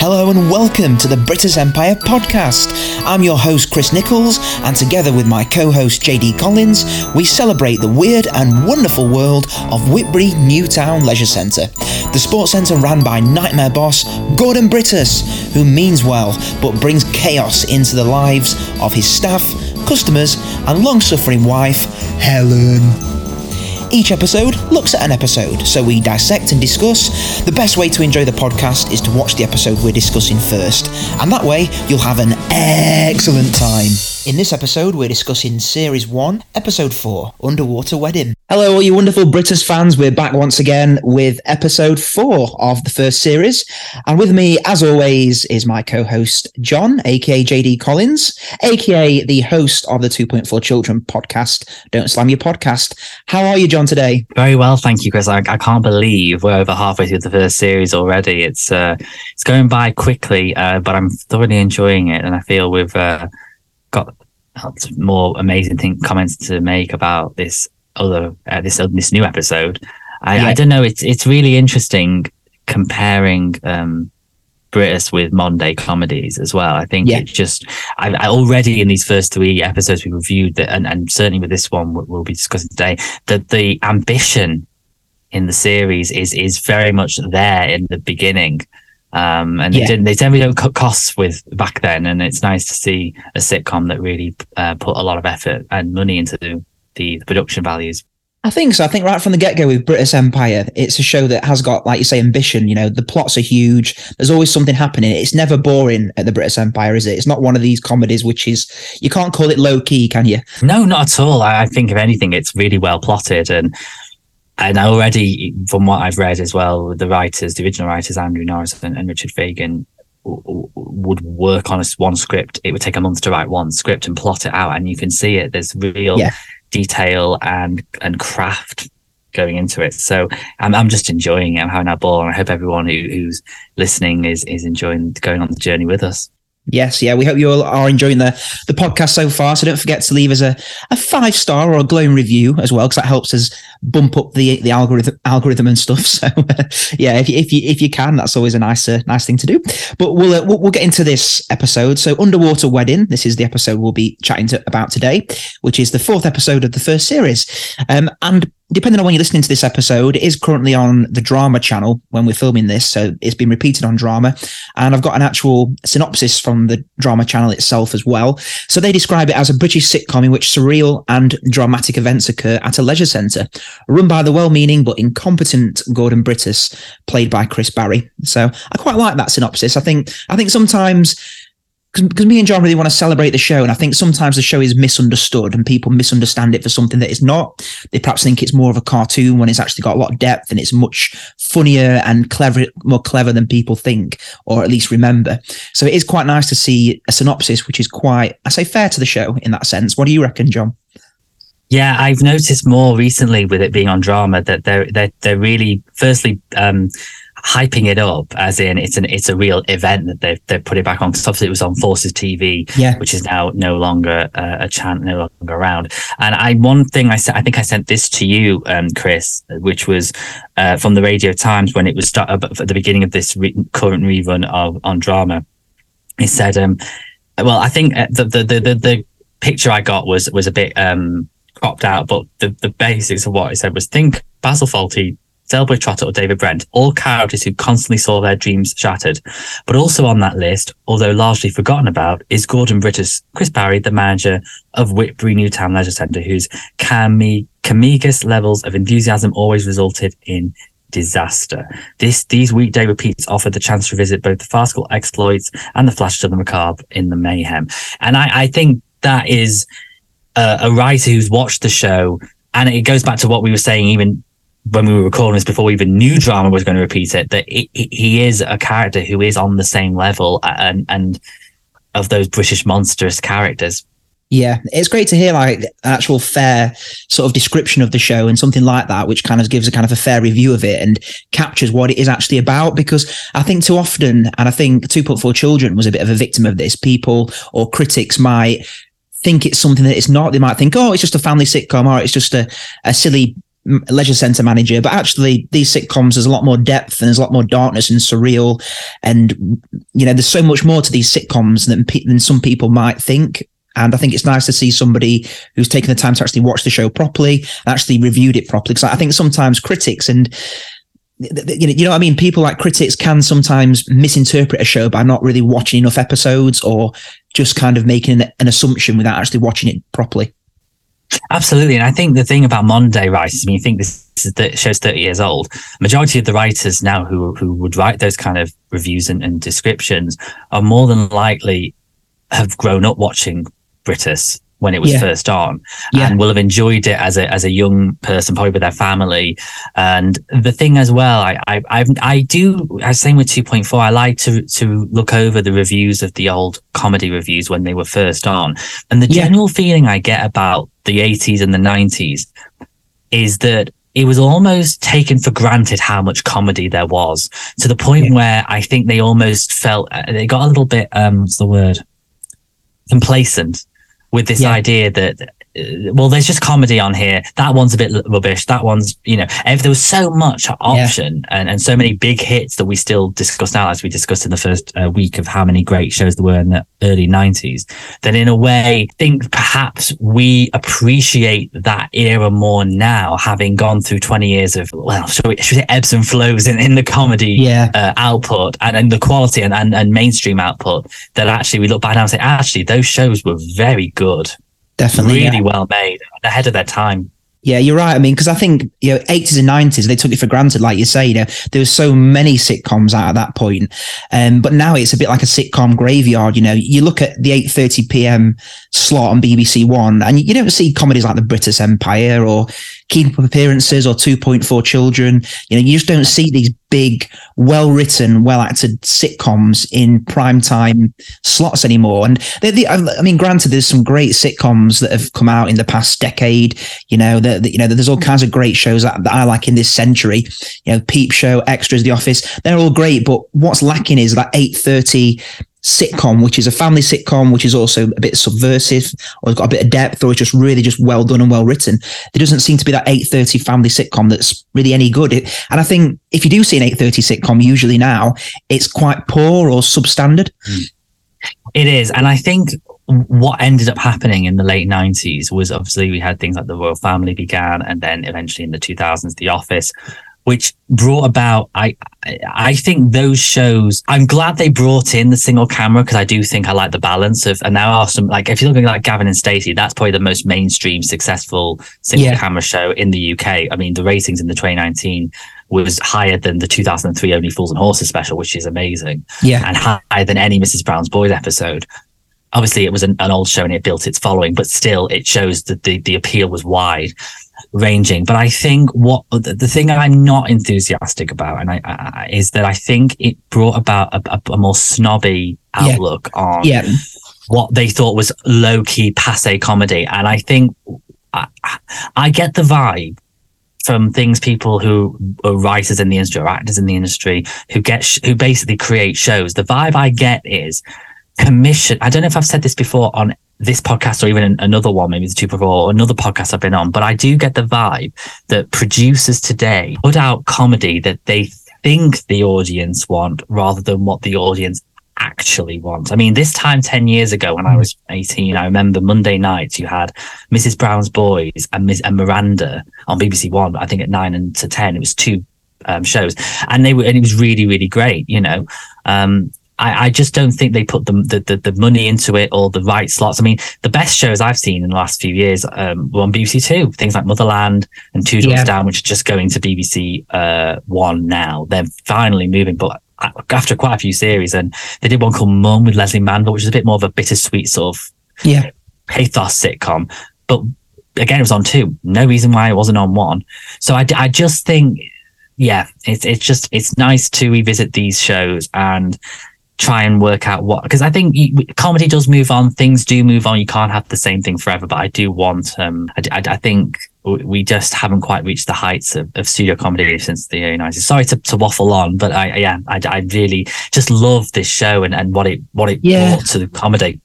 Hello and welcome to the Brittas Empire podcast. I'm your host Chris Nichols, and together with my co-host JD Collins, we celebrate the weird and wonderful world of Whitbury Newtown Leisure Centre. The sports centre ran by nightmare boss Gordon Brittas, who means well but brings chaos into the lives of his staff, customers, and long-suffering wife, Helen. Each episode looks at an episode, so we dissect and discuss. The best way to enjoy the podcast is to watch the episode we're discussing first, and that way you'll have an excellent time. In this episode, we're discussing Series 1, Episode 4 Underwater Wedding. Hello, all you wonderful Brittas fans. We're back once again with Episode 4 of the first series. And with me, as always, is my co host, John, aka JD Collins, aka the host of the 2.4 Children podcast, Don't Slam Your Podcast. How are you, John, today? Very well, thank you, Chris. I, I can't believe we're over halfway through the first series already. It's uh, it's going by quickly, uh, but I'm thoroughly enjoying it. And I feel we've. Uh, got more amazing thing comments to make about this other uh, this uh, this new episode. I, yeah. I, don't know. It's it's really interesting comparing um, Brittas with modern day comedies as well. I think yeah. it's just I, I, already in these first three episodes we reviewed that, and, and certainly with this one we'll be discussing today that the ambition in the series is is very much there in the beginning. Um, and yeah. they, didn't, they generally don't cut costs with back then, and it's nice to see a sitcom that really uh, put a lot of effort and money into the, the, the production values. I think so. I think right from the get go with Brittas Empire, it's a show that has got, like you say, ambition. You know, the plots are huge. There's always something happening. It's never boring at the Brittas Empire, is it? It's not one of these comedies which is you can't call it low key, can you? No, not at all. I think if anything, it's really well plotted and and already from what I've read as well, the writers, the original writers, Andrew Norriss and, and Richard Fegen, w- would work on a one script. It would take a month to write one script and plot it out, and you can see it. There's real yeah. detail and and craft going into it. So I'm I'm just enjoying it. I'm having a ball, and I hope everyone who, who's listening is is enjoying going on the journey with us. Yes, yeah. We hope you all are enjoying the the podcast so far. So don't forget to leave us a, a five star or a glowing review as well, because that helps us bump up the the algorithm algorithm and stuff. So uh, yeah, if you, if you if you can, that's always a nice uh, nice thing to do. But we'll, uh, we'll, we'll get into this episode. So underwater wedding. This is the episode we'll be chatting to, about today, which is the fourth episode of the first series. Um, and depending on when you're listening to this episode, it is currently on the drama channel when we're filming this. So it's been repeated on drama. And I've got an actual synopsis from the drama channel itself as well. So they describe it as a British sitcom in which surreal and dramatic events occur at a leisure centre, run by the well meaning but incompetent Gordon Brittas, played by Chris Barrie. So I quite like that synopsis. I think I think sometimes because me and John really want to celebrate the show, and I think sometimes the show is misunderstood and people misunderstand it for something that it's not. They perhaps think it's more of a cartoon when it's actually got a lot of depth and it's much funnier and clever, more clever than people think or at least remember. So it is quite nice to see a synopsis which is quite, I say, fair to the show in that sense. What do you reckon, John? Yeah, I've noticed more recently with it being on drama that they're they're, they're really firstly um, hyping it up as in it's an it's a real event that they've they put it back on because obviously it was on Forces TV, yeah. which is now no longer uh, a chant, no longer around. And I one thing I said I think I sent this to you, um, Chris, which was uh, from the Radio Times when it was start, at the beginning of this re- current rerun of on drama. It said, um, well, I think uh, the, the the the the picture I got was was a bit um cropped out, but the the basics of what it said was think Basil Fawlty Delboy Trotter or David Brent, all characters who constantly saw their dreams shattered. But also on that list, although largely forgotten about, is Gordon Brittas, Chris Barrie, the manager of Whitbury Newtown Leisure Centre, whose kamikaze levels of enthusiasm always resulted in disaster. This these weekday repeats offer the chance to visit both the farcical exploits and the flashes of the macabre in the mayhem. And I, I think that is a, a writer who's watched the show and it goes back to what we were saying even when we were recording this before we even knew drama was going to repeat it that it, he is a character who is on the same level and and of those british monstrous characters. Yeah it's great to hear like an actual fair sort of description of the show and something like that which kind of gives a kind of a fair review of it and captures what it is actually about because i think too often and i think 2.4 children was a bit of a victim of this people or critics might think it's something that it's not. They might think oh it's just a family sitcom. Or it's just a, a silly leisure centre manager, but actually these sitcoms there's a lot more depth and there's a lot more darkness and surreal, and you know there's so much more to these sitcoms than than some people might think. And I think it's nice to see somebody who's taken the time to actually watch the show properly and actually reviewed it properly. Because I think sometimes critics and you know, you know what I mean? People like critics can sometimes misinterpret a show by not really watching enough episodes or just kind of making an, an assumption without actually watching it properly. Absolutely. And I think the thing about modern day writers, I mean, you think this is show's 30 years old. Majority of the writers now who, who would write those kind of reviews and, and descriptions are more than likely have grown up watching Brittas when it was yeah. first on yeah. and will have enjoyed it as a as a young person probably with their family and the thing as well i i I've, i do as same with 2.4 i like to to look over the reviews of the old comedy reviews when they were first on and the yeah. general feeling i get about the 80s and the 90s is that it was almost taken for granted how much comedy there was to the point where i think they almost felt uh, they got a little bit um what's the word complacent with this yeah. idea that well, there's just comedy on here. That one's a bit rubbish. That one's, you know, if there was so much option yeah. and, and so many big hits that we still discuss now, as we discussed in the first uh, week of how many great shows there were in the early 90s, then in a way, I think perhaps we appreciate that era more now, having gone through 20 years of, well, should we, should we say ebbs and flows in, in the comedy yeah. uh, output and, and the quality and, and, and mainstream output that actually we look back now and say, actually, those shows were very good. Definitely. Really yeah. well made, ahead of their time. Yeah, you're right. I mean, because I think you know, 80s and 90s they took it for granted, like you say. You know, there were so many sitcoms out at that point, um, but now it's a bit like a sitcom graveyard. You know, you look at the 8:30 p.m. slot on BBC One, and you don't see comedies like The Brittas Empire or Keep Up Appearances or 2.4 Children. You know, you just don't see these big, well written, well acted sitcoms in prime time slots anymore. And they, I mean, granted, there's some great sitcoms that have come out in the past decade. You know, that you know, there's all kinds of great shows that, that I like in this century. You know, Peep Show, Extras, The Office, they're all great. But what's lacking is that 8:30 sitcom, which is a family sitcom, which is also a bit subversive or got a bit of depth or it's just really just well done and well written. There doesn't seem to be that 8.30 family sitcom that's really any good. It, and I think if you do see an 8.30 sitcom, usually now it's quite poor or substandard. It is. And I think what ended up happening in the late 90s was obviously we had things like the Royle Family began and then eventually in the 2000s the office which brought about I I think those shows I'm glad they brought in the single camera because I do think I like the balance of and there are some like if you're looking like Gavin and Stacey that's probably the most mainstream successful single yeah. camera show in the UK I mean the ratings in the 2019 was higher than the 2003 Only Fools and Horses special which is amazing. Yeah. And higher than any Mrs Brown's Boys episode. Obviously it was an, an old show and it built its following but still it shows that the the appeal was wide ranging. But I think what the, the thing I'm not enthusiastic about, and I, I, is that I think it brought about a, a, a more snobby outlook yeah. on yeah. what they thought was low key passe comedy, and I think I, I get the vibe from things people who are writers in the industry or actors in the industry who get sh- who basically create shows. The vibe I get is commission. I don't know if I've said this before on this podcast or even another one, maybe the two before or another podcast I've been on, but I do get the vibe that producers today put out comedy that they think the audience want rather than what the audience actually want. I mean, this time 10 years ago when I was 18, I remember Monday nights you had Mrs. Brown's Boys and, Ms. and Miranda on BBC One, I think at nine and to 10. It was two um, shows and they were, and it was really, really great, you know. Um, I, I just don't think they put the, the, the the money into it or the right slots. I mean, the best shows I've seen in the last few years um, were on BBC Two, things like Motherland and Two Doors yeah. Down, which are just going to BBC uh, One now. They're finally moving, but after quite a few series, and they did one called Mum with Lesley Manville, which is a bit more of a bittersweet sort of yeah pathos sitcom. But again, it was on two. No reason why it wasn't on one. So I, I just think, yeah, it's it's just it's nice to revisit these shows and try and work out what because I think you, comedy does move on, things do move on. You can't have the same thing forever. But I do want. Um, I, I, I think we just haven't quite reached the heights of, of studio comedy since the early nineties. Sorry to, to waffle on, but I yeah, I, I really just love this show and, and what it what it yeah. brought to the comedy.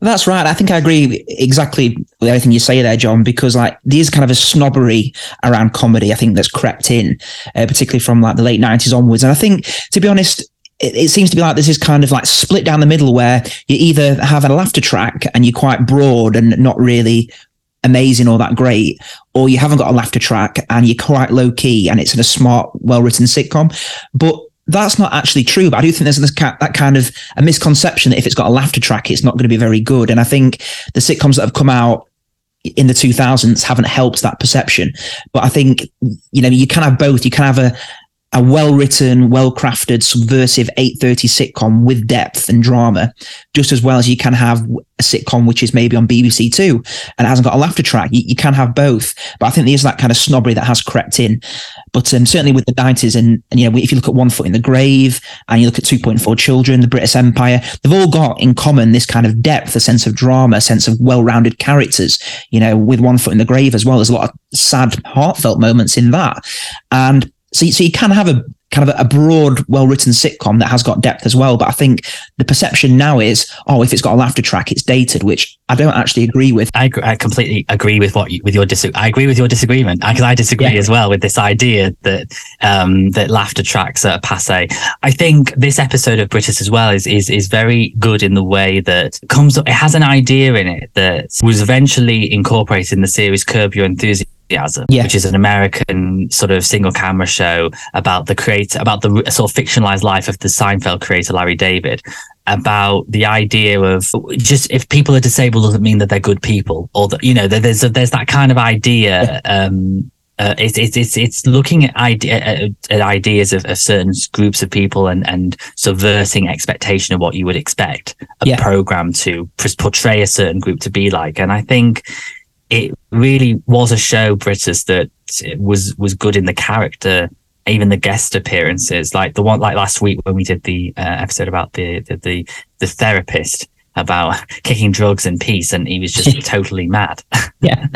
That's right. I think I agree exactly with everything you say there, John, because like there's kind of a snobbery around comedy, I think that's crept in, uh, particularly from like the late 90s onwards. And I think, to be honest, it, it seems to be like this is kind of like split down the middle where you either have a laughter track and you're quite broad and not really amazing or that great, or you haven't got a laughter track and you're quite low key and it's in a smart, well written sitcom. But that's not actually true. But I do think there's this ca- that kind of a misconception that if it's got a laughter track, it's not going to be very good. And I think the sitcoms that have come out in the 2000s haven't helped that perception. But I think, you know, you can have both. You can have a, a well written, well crafted, subversive 830 sitcom with depth and drama, just as well as you can have a sitcom which is maybe on BBC Two and hasn't got a laughter track. You, you can have both. But I think there's that kind of snobbery that has crept in. But um, certainly with the 90s, and, and, you know, if you look at One Foot in the Grave and you look at 2.4 Children, the Brittas Empire, they've all got in common this kind of depth, a sense of drama, a sense of well rounded characters. You know, with One Foot in the Grave as well, there's a lot of sad, heartfelt moments in that. And so, so you can have a kind of a broad, well written sitcom that has got depth as well. But I think the perception now is, oh, if it's got a laughter track, it's dated, which I don't actually agree with. I, I completely agree with what you, with your dis- I agree with your disagreement because I disagree yeah. as well with this idea that um, that laughter tracks are passe. I think this episode of Brittas as well is is is very good in the way that comes up. It has an idea in it that was eventually incorporated in the series Curb Your Enthusiasm Enthusiasm, yeah. which is an American sort of single camera show about the creator, about the sort of fictionalized life of the Seinfeld creator, Larry David, about the idea of just if people are disabled doesn't mean that they're good people or that, you know, there's, a, there's that kind of idea, um, uh, it's, it's it's it's looking at, idea, at, at ideas of, of, certain groups of people and and subverting expectation of what you would expect a yeah. program to portray a certain group to be like. And I think it really was a show, Brittas, that was was good in the character, even the guest appearances, like the one like last week when we did the uh, episode about the, the the the therapist about kicking drugs and peace, and he was just totally mad. yeah,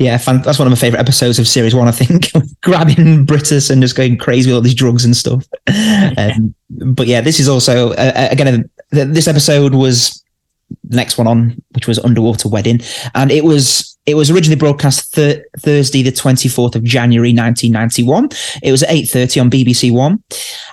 yeah, that's one of my favorite episodes of series one. I think grabbing Brittas and just going crazy with all these drugs and stuff. Um, but yeah, this is also uh, again this episode was next one on, which was Underwater Wedding, and it was it was originally broadcast th- Thursday, the 24th of January, 1991. It was at 8.30 on BBC One.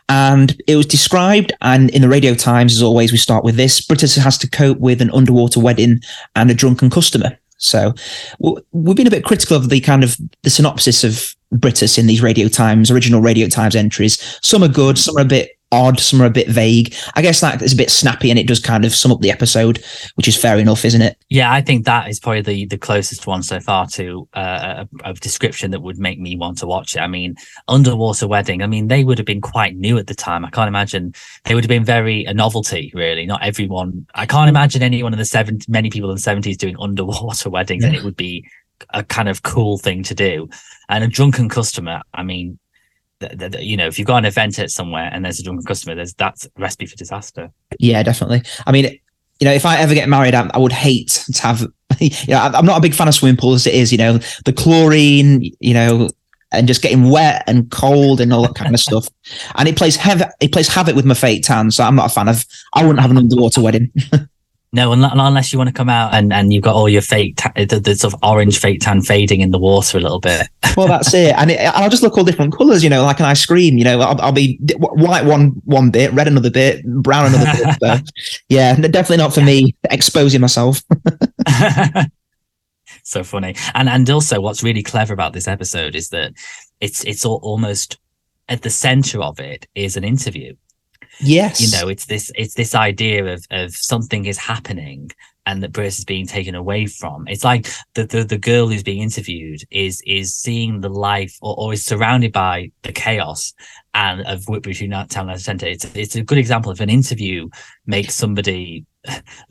And it was described, and in the Radio Times, as always, we start with this. Brittas has to cope with an underwater wedding and a drunken customer. So we've been a bit critical of the kind of the synopsis of Brittas in these Radio Times, original Radio Times entries. Some are good, some are a bit odd, some are a bit vague. I guess that is a bit snappy and it does kind of sum up the episode, which is fair enough, isn't it? Yeah, I think that is probably the, the closest one so far to uh, a, a, description that would make me want to watch it. I mean, Underwater Wedding, I mean, they would have been quite new at the time. I can't imagine they would have been very a novelty, really. Not everyone, I can't imagine anyone in the 70s, many people in the 70s doing underwater weddings, yeah. and it would be a kind of cool thing to do. And a drunken customer, I mean, you know, if you've got an event at somewhere and there's a drunken customer, there's that's a recipe for disaster. Yeah, definitely. I mean, you know, if I ever get married, I, I would hate to have. You know, I'm not a big fan of swimming pools as it is. You know, the chlorine. You know, and just getting wet and cold and all that kind of stuff. And it plays havoc. It plays havoc with my fake tan. So I'm not a fan of. I wouldn't have an underwater wedding. No, unless you want to come out and, and you've got all your fake, ta- the, the, sort of orange fake tan fading in the water a little bit. well, that's it. And it, I'll just look all different colors, you know, like an ice cream, you know, I'll, I'll be white one, one bit, red another bit, brown another bit. So, yeah, definitely not for me exposing myself. so funny. And, and also what's really clever about this episode is that it's, it's all, almost at the center of it is an interview Yes. You know, it's this it's this idea of of something is happening and that Brittas is being taken away from. It's like the, the the girl who's being interviewed is is seeing the life or, or is surrounded by the chaos and of United Town Centre. It's it's a good example of an interview makes somebody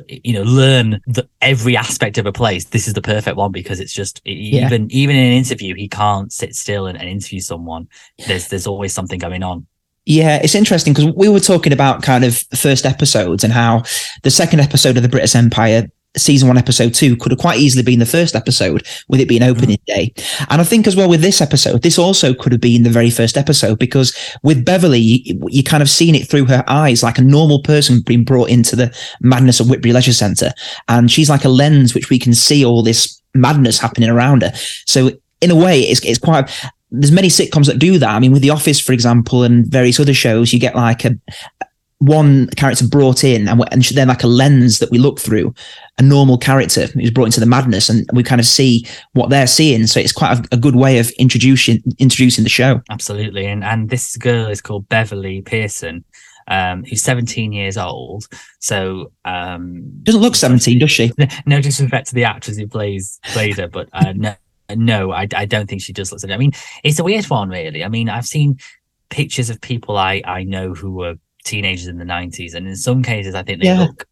you know learn the, every aspect of a place this is the perfect one because it's just yeah. even even in an interview he can't sit still and, and interview someone there's there's always something going on yeah, it's interesting because we were talking about kind of first episodes and how the second episode of the Brittas Empire season one, episode two could have quite easily been the first episode with it being opening mm. day. And I think as well with this episode, this also could have been the very first episode because with Beverly, you, you kind of seen it through her eyes, like a normal person being brought into the madness of Whitby Leisure Centre. And she's like a lens which we can see all this madness happening around her. So in a way, it's, it's quite, there's many sitcoms that do that. I mean, with The Office, for example, and various other shows, you get like a, one character brought in and, and then like a lens that we look through a normal character who's brought into the madness and we kind of see what they're seeing. So it's quite a, a, good way of introducing introducing the show. Absolutely. And and this girl is called beverly pearson um, who's 17 years old. So um doesn't look 17 does she? No disrespect to the actress who plays played her but uh, no no I, I don't think she does look i mean it's a weird one really. I mean i've seen pictures of people i i know who were teenagers in the 90s and in some cases i think they yeah. look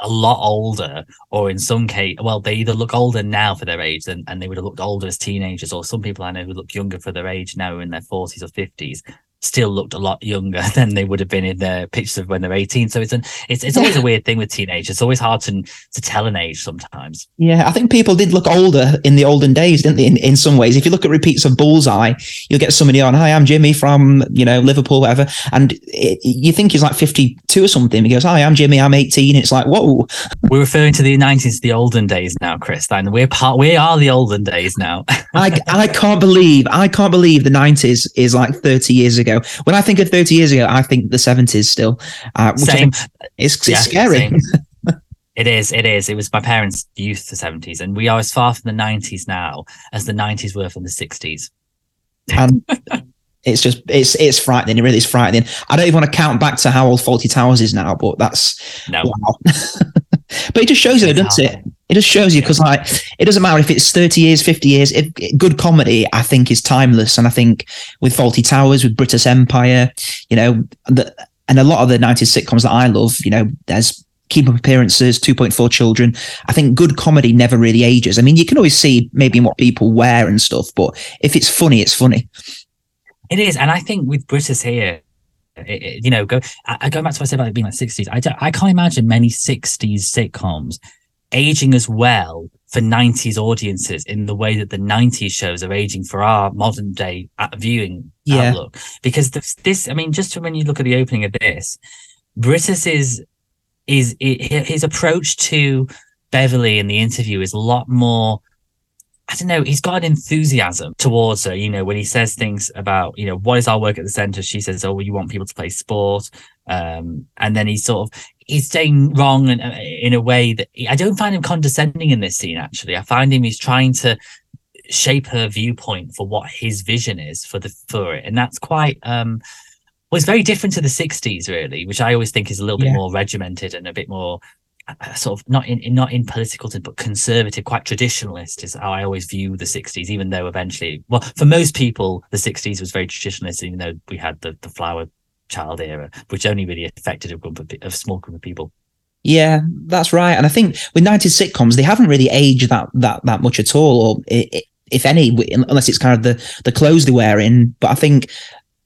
a lot older or in some case well they either look older now for their age and, and they would have looked older as teenagers or some people i know who look younger for their age now in their 40s or 50s still looked a lot younger than they would have been in their pictures of when they're 18 so it's an it's, it's always a weird thing with teenagers. It's always hard to to tell an age sometimes. Yeah i think people did look older in the olden days didn't they in, in some ways? If you look at repeats of bullseye you'll get somebody on hi i'm jimmy from you know liverpool whatever and it, you think he's like 52 or something he goes hi i'm jimmy i'm 18 it's like whoa. We're referring to the 90s the olden days now chris. And we're part we are the olden days now. I i can't believe i can't believe the 90s is like 30 years ago when I think of 30 years ago, I think the 70s still. Uh, same. It's, it's yeah, scary. it is. It is. It was my parents' youth, the 70s, and we are as far from the 90s now as the 90s were from the 60s. And it's just it's it's frightening. It really is frightening. I don't even want to count back to how old Fawlty Towers is now, but that's no. Wow. but it just shows you, doesn't it? It just shows you because like it doesn't matter if it's 30 years, 50 years. If, good comedy, I think, is timeless. And I think with Fawlty Towers, with Brittas Empire, you know, the, and a lot of the 90s sitcoms that I love, you know, there's keep up appearances, 2.4 children. I think good comedy never really ages. I mean, you can always see maybe what people wear and stuff, but if it's funny, it's funny. It is. And I think with Brittas here, it, it, you know, go I, go back to what I said about it being like 60s. I, don't, I can't imagine many 60s sitcoms aging as well for 90s audiences in the way that the 90s shows are aging for our modern day uh, viewing yeah. outlook. Because this, this, I mean, just when you look at the opening of this, Brittas is, is, is his approach to Beverly in the interview is a lot more I don't know, he's got an enthusiasm towards her. You know, when he says things about, you know, what is our work at the center? She says, Oh, well, you want people to play sport. Um, and then he's sort of, he's saying wrong in, in a way that I don't find him condescending in this scene, actually. I find him, he's trying to shape her viewpoint for what his vision is for the, for it. And that's quite, um, well, it's very different to the 60s, really, which I always think is a little yeah. bit more regimented and a bit more Uh, sort of not in, in not in political terms, but conservative, quite traditionalist is how I always view the 60s, even though eventually, well, for most people, the 60s was very traditionalist, even though we had the, the flower child era, which only really affected a group of a small group of people. Yeah, that's right. And I think with 90s sitcoms, they haven't really aged that that that much at all, or if any, unless it's kind of the the clothes they wear in. But I think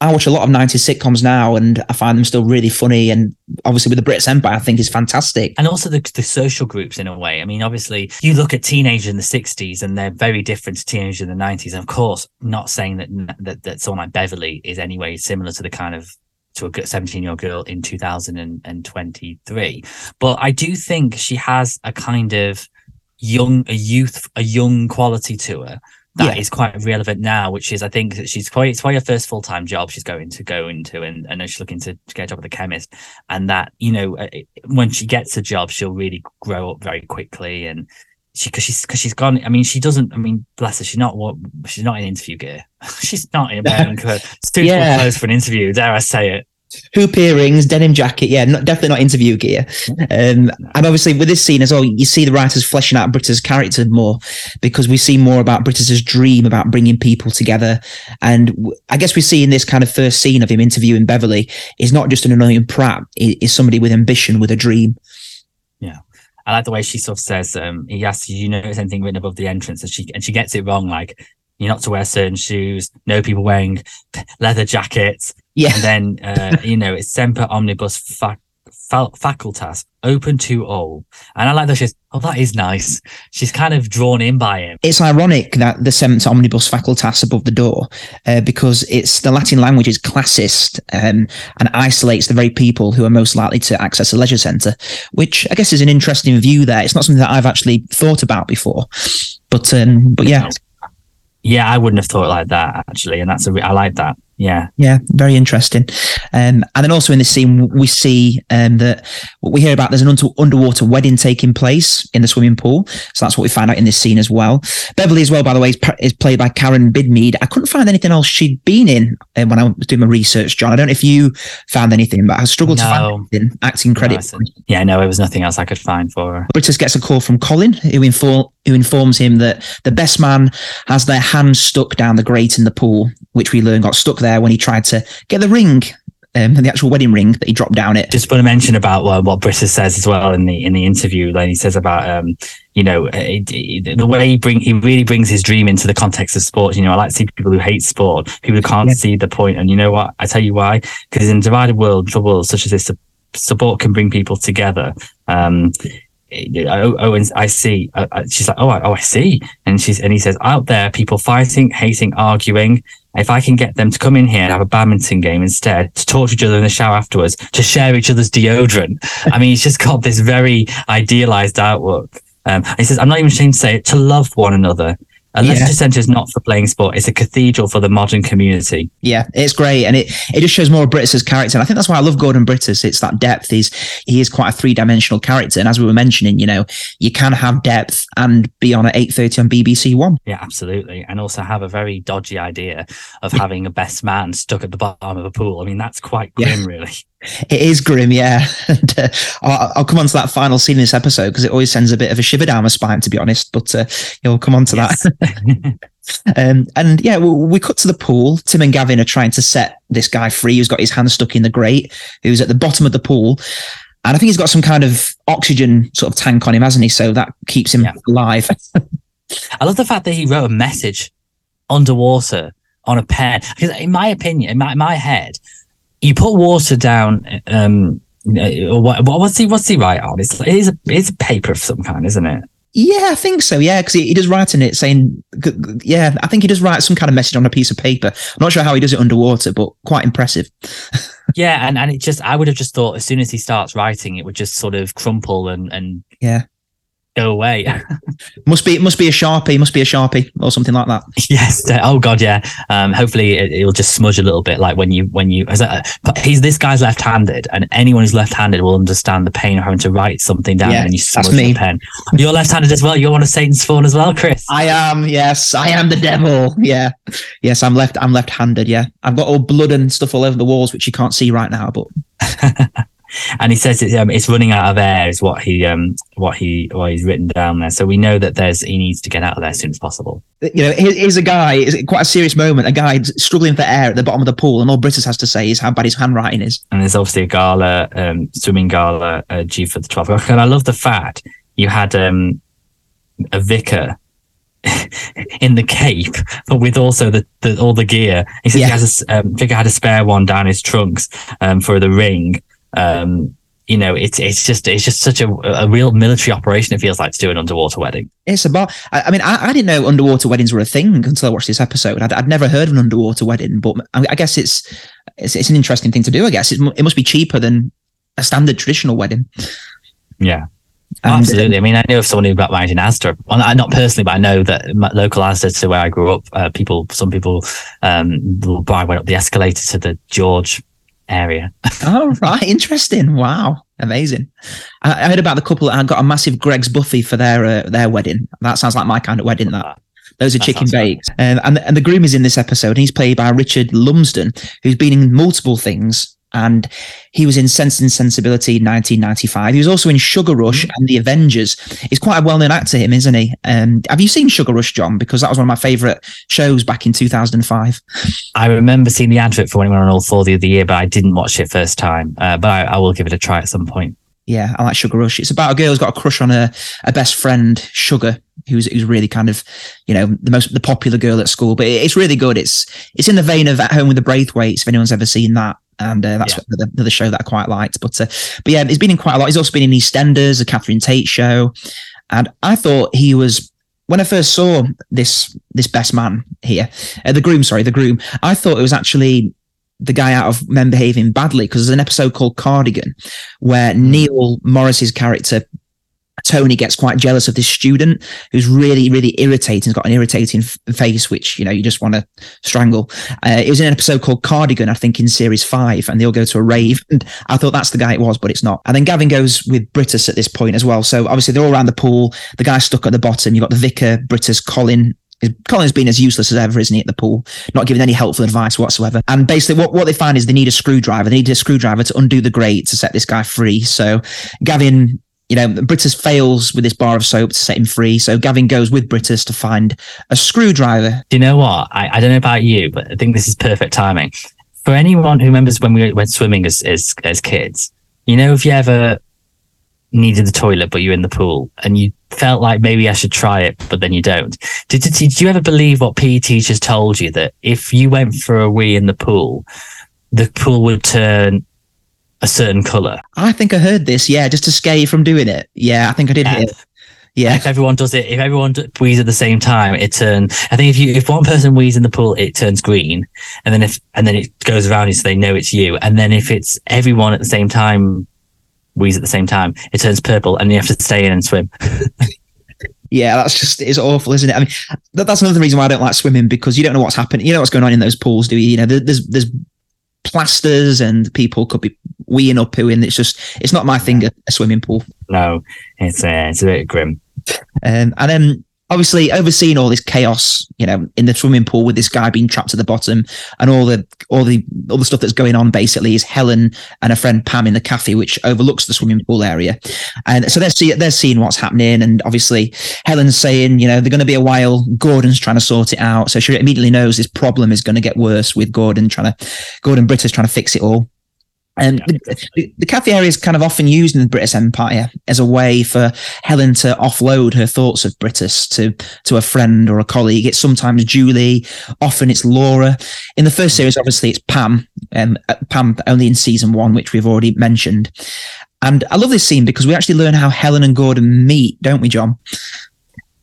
I watch a lot of 90s sitcoms now and I find them still really funny. And obviously with the Brittas Empire, I think is fantastic. And also the, the social groups in a way. I mean, obviously you look at teenagers in the 60s and they're very different to teenagers in the 90s. And of course, not saying that, that, that someone like Beverly is anyway similar to the kind of to a 17 year old girl in 2023. But I do think she has a kind of young, a youth, a young quality to her that yeah. is quite relevant now, which is I think that she's quite it's quite her first full time job she's going to go into, and I know she's looking to, to get a job at the chemist, and that you know uh, when she gets a job, she'll really grow up very quickly, and she because she's because she's gone. I mean, she doesn't. I mean, bless her, she's not what she's not in interview gear. she's not in wearing suitable yeah. clothes for an interview. Dare I say it? Hoop earrings, denim jacket. Yeah, not, definitely not interview gear. Um, and obviously with this scene as well, you see the writers fleshing out Brittas' character more because we see more about Brittas' dream about bringing people together. And I guess we see in this kind of first scene of him interviewing Beverly is not just an annoying prat, is somebody with ambition, with a dream. Yeah. I like the way she sort of says, um, he asks, you know, anything written above the entrance? And she, and she gets it wrong. Like, you're not to wear certain shoes. No people wearing leather jackets. Yeah. And then, uh, you know, it's semper omnibus fac facultas open to all. And I like that she's, oh, that is nice. She's kind of drawn in by him. It's ironic that the semper omnibus facultas above the door, uh, because it's the Latin language is classist um, and isolates the very people who are most likely to access a leisure centre, which I guess is an interesting view there. It's not something that I've actually thought about before, but um, but yeah. Yeah, I wouldn't have thought like that actually, and that's a re- I like that. Yeah, yeah, very interesting. Um, and then also in this scene, we see um, that what we hear about there's an under- underwater wedding taking place in the swimming pool. So that's what we find out in this scene as well. Beverly, as well, by the way, is, is played by Karen Bidmead. I couldn't find anything else she'd been in uh, when I was doing my research, John. I don't know if you found anything, but I struggled No. to find anything acting credit. No, I yeah, no, it was nothing else I could find for her. Brittas gets a call from Colin, who, who informs him that the best man has their hand stuck down the grate in the pool, which we learn got stuck there when he tried to get the ring, um, the actual wedding ring that he dropped down it. Just want to mention about uh, what Brittas says as well in the in the interview. Like he says about um, you know, it, it- the way he bring he really brings his dream into the context of sport. You know, I like to see people who hate sport, people who can't Yeah. see the point. And you know what? I tell you why. Because in a divided world, trouble such as this, support can bring people together. Um, oh, and I see. Uh, uh, she's like, oh, I, oh, I see. And she's and he says, out there, people fighting, hating, arguing. If I can get them to come in here and have a badminton game instead, to talk to each other in the shower afterwards, to share each other's deodorant. I mean, he's just got this very idealized outlook. Um, he says, I'm not even ashamed to say it, to love one another. A Yeah. leisure centre is not for playing sport; it's a cathedral for the modern community. Yeah, it's great, and it it just shows more of Brittas's character. And I think that's why I love Gordon Brittas. It's that depth. He's he is quite a three dimensional character, and as we were mentioning, you know, you can have depth and be on at eight thirty on BBC One. Yeah, absolutely. And also have a very dodgy idea of having a best man stuck at the bottom of a pool. I mean, that's quite Yeah. grim, really. It is grim, yeah. and, uh, I'll, I'll come on to that final scene in this episode because it always sends a bit of a shiver down my spine, to be honest. But uh, you'll come on to that. Um, and yeah, we, we cut to the pool. Tim and Gavin are trying to set this guy free who's got his hand stuck in the grate, who's at the bottom of the pool. And I think he's got some kind of oxygen sort of tank on him, hasn't he? So that keeps him Yeah. alive. I love the fact that he wrote a message underwater on a pen. Because in my opinion, in my, my head, you put water down. Um, uh, what, what- what's he? What's he write on? It's it is a it's a paper of some kind, isn't it? yeah, I think so. Yeah, because he, he does write in it saying, yeah, I think he does write some kind of message on a piece of paper. I'm not sure how he does it underwater, but quite impressive. Yeah, and and it just I would have just thought as soon as he starts writing, it would just sort of crumple and and Yeah. Go away. Must be, it must be a sharpie, must be a sharpie or something like that. yes. uh, Oh God, yeah. Um, hopefully it, it'll just smudge a little bit, like when you when you. A, but he's this guy's left-handed, and anyone who's left-handed will understand the pain of having to write something down Yeah, and you smudge the pen. You're left-handed as well. You're one of Satan's spawn as well, Chris. I am, yes, I am the devil. Yeah. Yes, I'm left I'm left-handed, yeah. I've got all blood and stuff all over the walls which you can't see right now, but and he says it's, um, it's running out of air is what he um what he what he's written down there. So we know that there's he needs to get out of there as soon as possible. you know, here- here's a guy, it's quite a serious moment, a guy struggling for air at the bottom of the pool, and all Brittas has to say is how bad his handwriting is. And there's obviously a gala, um, swimming gala uh, due for the 12th of October. And I love the fact you had um, a vicar in the cape, but with also the, the all the gear. He says Yeah. he has a um, vicar had a spare one down his trunks um, for the ring. Um, you know, it's it's just it's just such a, a real military operation. It feels like to do an underwater wedding. It's about, I, I mean, I, I didn't know underwater weddings were a thing until I watched this episode. I'd, I'd never heard of an underwater wedding, but I, I guess it's, it's it's an interesting thing to do. I guess it, it must be cheaper than a standard traditional wedding. Yeah. And, Absolutely. I mean, I know of someone who got married in Asda. Well, not- not personally, but I know that local Asda to where I grew up, uh, people, some people, um, will buy went up the escalator to the George area. Oh, right. Interesting. Wow. Amazing. I, I heard about the couple that got a massive Greggs Buffy for their uh, their wedding. That sounds like my kind of wedding. That those are That chicken bakes. Um, and and the groom is in this episode. And he's played by Richard Lumsden, who's been in multiple things. And he was in Sense and Sensibility in 1995. He was also in Sugar Rush Mm-hmm. and The Avengers. He's quite a well-known actor, him, isn't he? Um, have you seen Sugar Rush, John? Because that was one of my favourite shows back in 2005. I remember seeing the advert for when it went on all four the other year, but I didn't watch it first time. Uh, but I, I will give it a try at some point. Yeah, I like Sugar Rush. It's about a girl who's got a crush on her, a best friend, Sugar, who's who's really kind of, you know, the most the popular girl at school. But it- it's really good. It's it's in the vein of At Home with the Braithwaites. If anyone's ever seen that, and uh, that's Yeah. the, the, the show that I quite liked. But uh, but yeah, he's been in quite a lot. He's also been in EastEnders, the Catherine Tate show, and I thought he was when I first saw this this best man here, uh, the groom, sorry, the groom. I thought it was actually the guy out of Men Behaving Badly because there's an episode called Cardigan where Neil Morrissey's character Tony gets quite jealous of this student who's really, really irritating. He's got an irritating f- face, which you know you just want to strangle. Uh, it was in an episode called Cardigan, I think, in series five, and they all go to a rave. And I thought that's the guy it was, but it's not. And then Gavin goes with Brittas at this point as well. So obviously they're all around the pool. The guy's stuck at the bottom. You've got the vicar, Brittas, Colin. Colin's been as useless as ever, isn't he, at the pool? Not giving any helpful advice whatsoever. And basically, what, what they find is they need a screwdriver. They need a screwdriver to undo the grate to set this guy free. So Gavin you know, Brittas fails with this bar of soap to set him free. So Gavin goes with Brittas to find a screwdriver. Do you know what? I, I don't know about you, but I think this is perfect timing. For anyone who remembers when we went swimming as, as, as kids, you know, if you ever needed the toilet, but you're in the pool and you felt like maybe I should try it, but then you don't. Did, did, did you ever believe what PE teachers told you that if you went for a wee in the pool, the pool would turn a certain color? I think I heard this. Yeah, just to scare you from doing it. Yeah, I think I did Yeah. hear it. Yeah. If everyone does it, if everyone wheezes at the same time, it turns. I think if you if one person wheezes in the pool, it turns green, and then if and then it goes around you, so they know it's you. And then if it's everyone at the same time wheeze at the same time, it turns purple, and you have to stay in and swim. Yeah, that's just it's awful, isn't it? I mean, that, that's another reason why I don't like swimming because you don't know what's happening. You know what's going on in those pools, do you? You know, there, there's there's plasters and people could be weeing or pooing. It's just it's not my thing. A, a swimming pool. No, it's uh, it's a bit grim. Um, and then obviously overseeing all this chaos, you know, in the swimming pool with this guy being trapped at the bottom and all the all the all the stuff that's going on basically is Helen and her friend Pam in the cafe, which overlooks the swimming pool area. And so they're see, they're seeing what's happening, and obviously Helen's saying, you know, they're going to be a while. Gordon's trying to sort it out, so she immediately knows this problem is going to get worse with Gordon trying to Gordon Brittas trying to fix it all. And Yeah. the, the, the cafe area is kind of often used in the Brittas Empire as a way for Helen to offload her thoughts of Brittas to to a friend or a colleague. It's sometimes Julie, often it's Laura. In the first series, obviously, it's Pam. Um, uh, Pam only in season one, which we've already mentioned. And I love this scene because we actually learn how Helen and Gordon meet, don't we, John?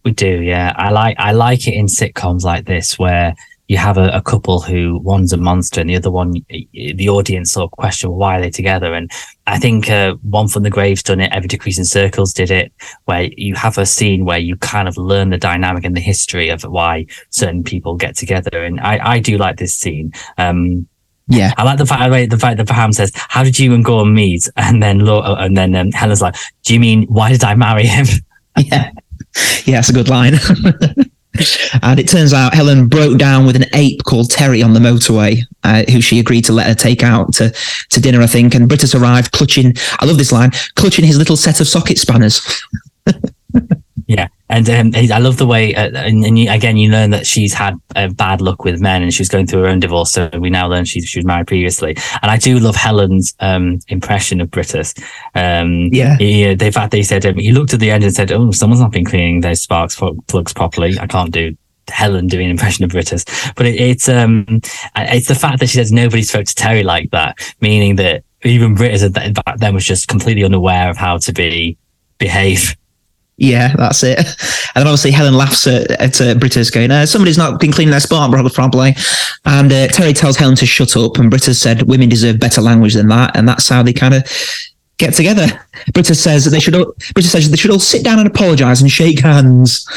We do, yeah. I like I like it in sitcoms like this where you have a, a couple who one's a monster and the other one, the audience sort of question why are they together? And I think uh, one from the graves done it. Ever Decreasing Circles did it, where you have a scene where you kind of learn the dynamic and the history of why certain people get together. And I I do like this scene. Um, Yeah. I like the fact the fact that Pam says, "How did you and Gordon meet?" And then Laura, and then um, Helen's like, "Do you mean why did I marry him?" Yeah. Yeah, that's a good line. And it turns out Helen broke down with an ape called Terry on the motorway, uh, who she agreed to let her take out to, to dinner, I think. And Brittas arrived clutching, I love this line, clutching his little set of socket spanners. Yeah, and um, I love the way, uh, and, and you, again, you learn that she's had uh, bad luck with men, and she's going through her own divorce. So we now learn she she was married previously, and I do love Helen's um, impression of Brittas. Um, Yeah. he, uh, they fact they said um, he looked at the end and said, "Oh, someone's not been cleaning those sparks plugs properly. I can't do." Helen doing an impression of Brittas, but it, it's um it's the fact that she says nobody spoke to Terry like that, meaning that even Brittas at that- back then was just completely unaware of how to be behave. Yeah, that's it. And then obviously Helen laughs at, at uh, Brittas going, uh, somebody's not been cleaning their spark plug probably. And uh, Terry tells Helen to shut up. And Brittas said women deserve better language than that. And that's how they kind of get together. Brittas says they should all, Brittas says they should all sit down and apologize and shake hands.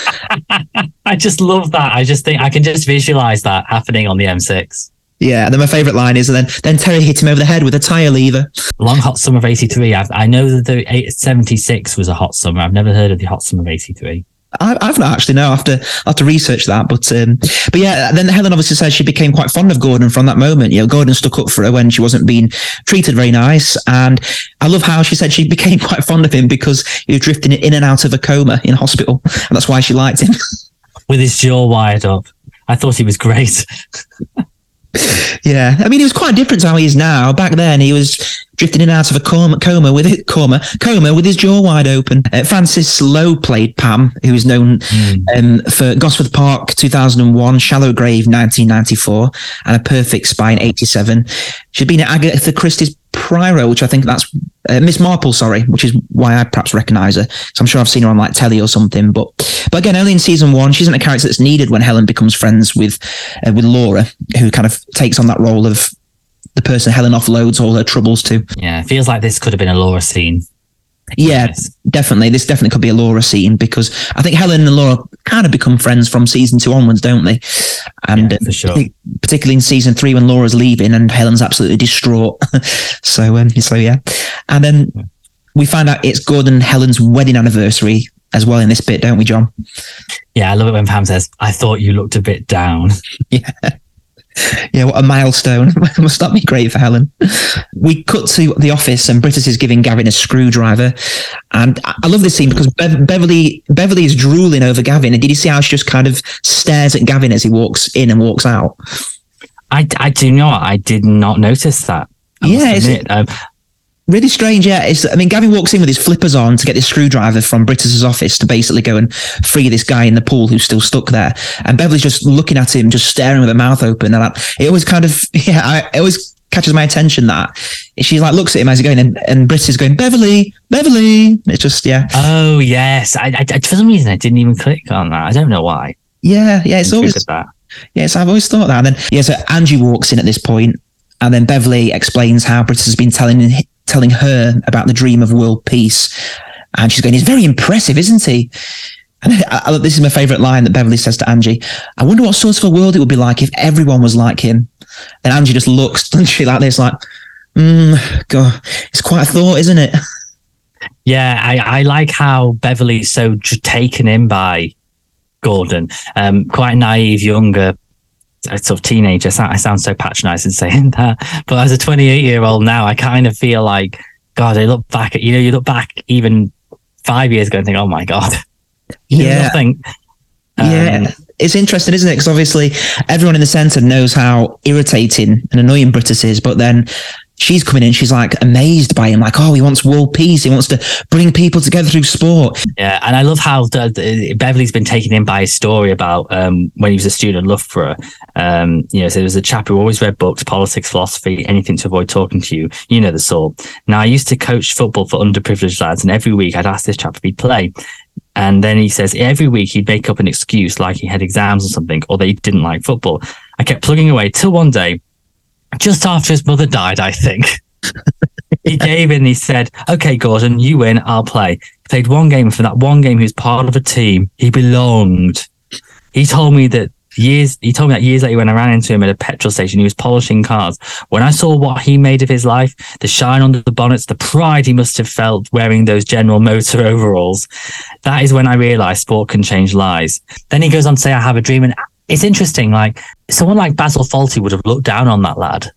I just love that. I just think I can just visualize that happening on the M6. Yeah. And then my favorite line is, and then, then Terry hit him over the head with a tire lever. Long hot summer of 83. I've, I know that the eight- 76 was a hot summer. I've never heard of the hot summer of 83. I, I've not actually know. I have to I have to research that, but um, but yeah. Then Helen obviously says she became quite fond of Gordon from that moment. You know, Gordon stuck up for her when she wasn't being treated very nice, and I love how she said she became quite fond of him because he was drifting in and out of a coma in hospital, and that's why she liked him. With his jaw wired up. I thought he was great. Yeah, I mean, he was quite different to how he is now. Back then, he was drifting in and out of a coma, coma with it, coma, coma with his jaw wide open. Uh, Frances Low played Pam, who is known Mm. um, for Gosford Park 2001, Shallow Grave 1994, and A Perfect Spy 87. She'd been at Agatha Christie's Priory, which I think that's uh, Miss Marple, sorry, which is why I perhaps recognise her. So I'm sure I've seen her on like telly or something. But but again, early in season one, she isn't a character that's needed when Helen becomes friends with uh, with Laura, who kind of takes on that role of the person Helen offloads all her troubles to. Yeah, feels like this could have been a Laura scene. Yeah, Yes. definitely. This definitely could be a Laura scene because I think Helen and Laura kind of become friends from season two onwards, don't they? And Yeah, for sure. particularly in season three when Laura's leaving and Helen's absolutely distraught. so, um, so yeah, and then we find out it's Gordon and Helen's wedding anniversary as well in this bit, don't we, John? Yeah, I love it when Pam says, I thought you looked a bit down. Yeah, what a milestone. Must that be great for Helen? We cut to the office and Brittas is giving Gavin a screwdriver. And I love this scene because Bev- Beverly Beverly is drooling over Gavin. And did you see how she just kind of stares at Gavin as he walks in and walks out? I, I do not. I did not notice that. I Yeah. Um, Really strange, yeah. It's, I mean, Gavin walks in with his flippers on to get this screwdriver from Brittas's office to basically go and free this guy in the pool who's still stuck there. And Beverly's just looking at him, just staring with her mouth open. And I, it always kind of, yeah, I, it always catches my attention that she like looks at him as he's going, and, and Britt is going, Beverly, Beverly. It's just, yeah, oh, yes. I, I, for some reason, I didn't even click on that. I don't know why. yeah, yeah. It's always, that. yes, I've always thought that. And then, yeah, so Angie walks in at this point, and then Beverly explains how Britt has been telling telling her about the dream of world peace, and she's going, "He's very impressive, isn't he?" And I, I, this is my favorite line that Beverly says to Angie. I wonder what sort of a world it would be like if everyone was like him. Then Angie just looks, doesn't she, like this, like, mm, God, it's quite a thought, isn't it? Yeah, I, I like how Beverly's so taken in by Gordon. Um, quite naive, younger, sort of teenager. I sound, so patronizing saying that, but as a 28 year old now, I kind of feel like, God, I look back at you know, you look back even five years ago and think, oh my God, Yeah. nothing. Um, Yeah, it's interesting, isn't it? Because obviously everyone in the centre knows how irritating and annoying Brittas is, but then she's coming in, she's like amazed by him, like, oh, he wants world peace, he wants to bring people together through sport. Yeah, and I love how the, the, Beverly's been taken in by his story about um, when he was a student at Loughborough. Um, you know, so there was a chap who always read books, politics, philosophy, anything to avoid talking to you. You know the sort. Now, I used to coach football for underprivileged lads, and every week I'd ask this chap if he'd play. And then he says every week he'd make up an excuse like he had exams or something, or that he didn't like football. I kept plugging away till one day, just after his mother died, I think. he gave in. He said, "Okay, Gordon, you win. I'll play." Played one game for that one game. He was part of a team. He belonged. He told me that years. He told me that years later when I ran into him at a petrol station, he was polishing cars. When I saw what he made of his life, the shine under the bonnets, the pride he must have felt wearing those General Motor overalls, that is when I realised sport can change lives. Then he goes on to say, "I have a dream," and it's interesting. Like someone like Basil Fawlty would have looked down on that lad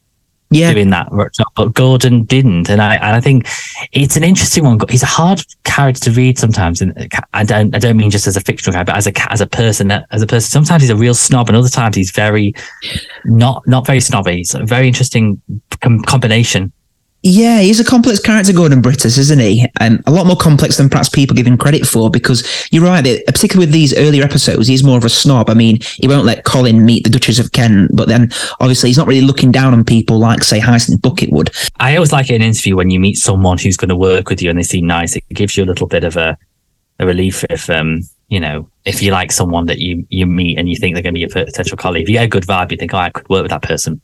Yeah, doing that but Gordon didn't. And I, and I think it's an interesting one. He's a hard character to read sometimes. And I don't, I don't mean just as a fictional guy, but as a, as a person, as a person, sometimes he's a real snob and other times he's very not, not very snobby. It's a very interesting com- combination. Yeah, he's a complex character, Gordon Brittas, isn't he? And a lot more complex than perhaps people give him credit for, because you're right, particularly with these earlier episodes, he's more of a snob. I mean, he won't let Colin meet the Duchess of Kent, but then obviously he's not really looking down on people like, say, Hyacinth Bucket would. I always like in an interview when you meet someone who's going to work with you and they seem nice. It gives you a little bit of a, a relief if, um, you know, if you like someone that you, you meet and you think they're going to be a potential colleague, if you get a good vibe, you think, oh, I could work with that person.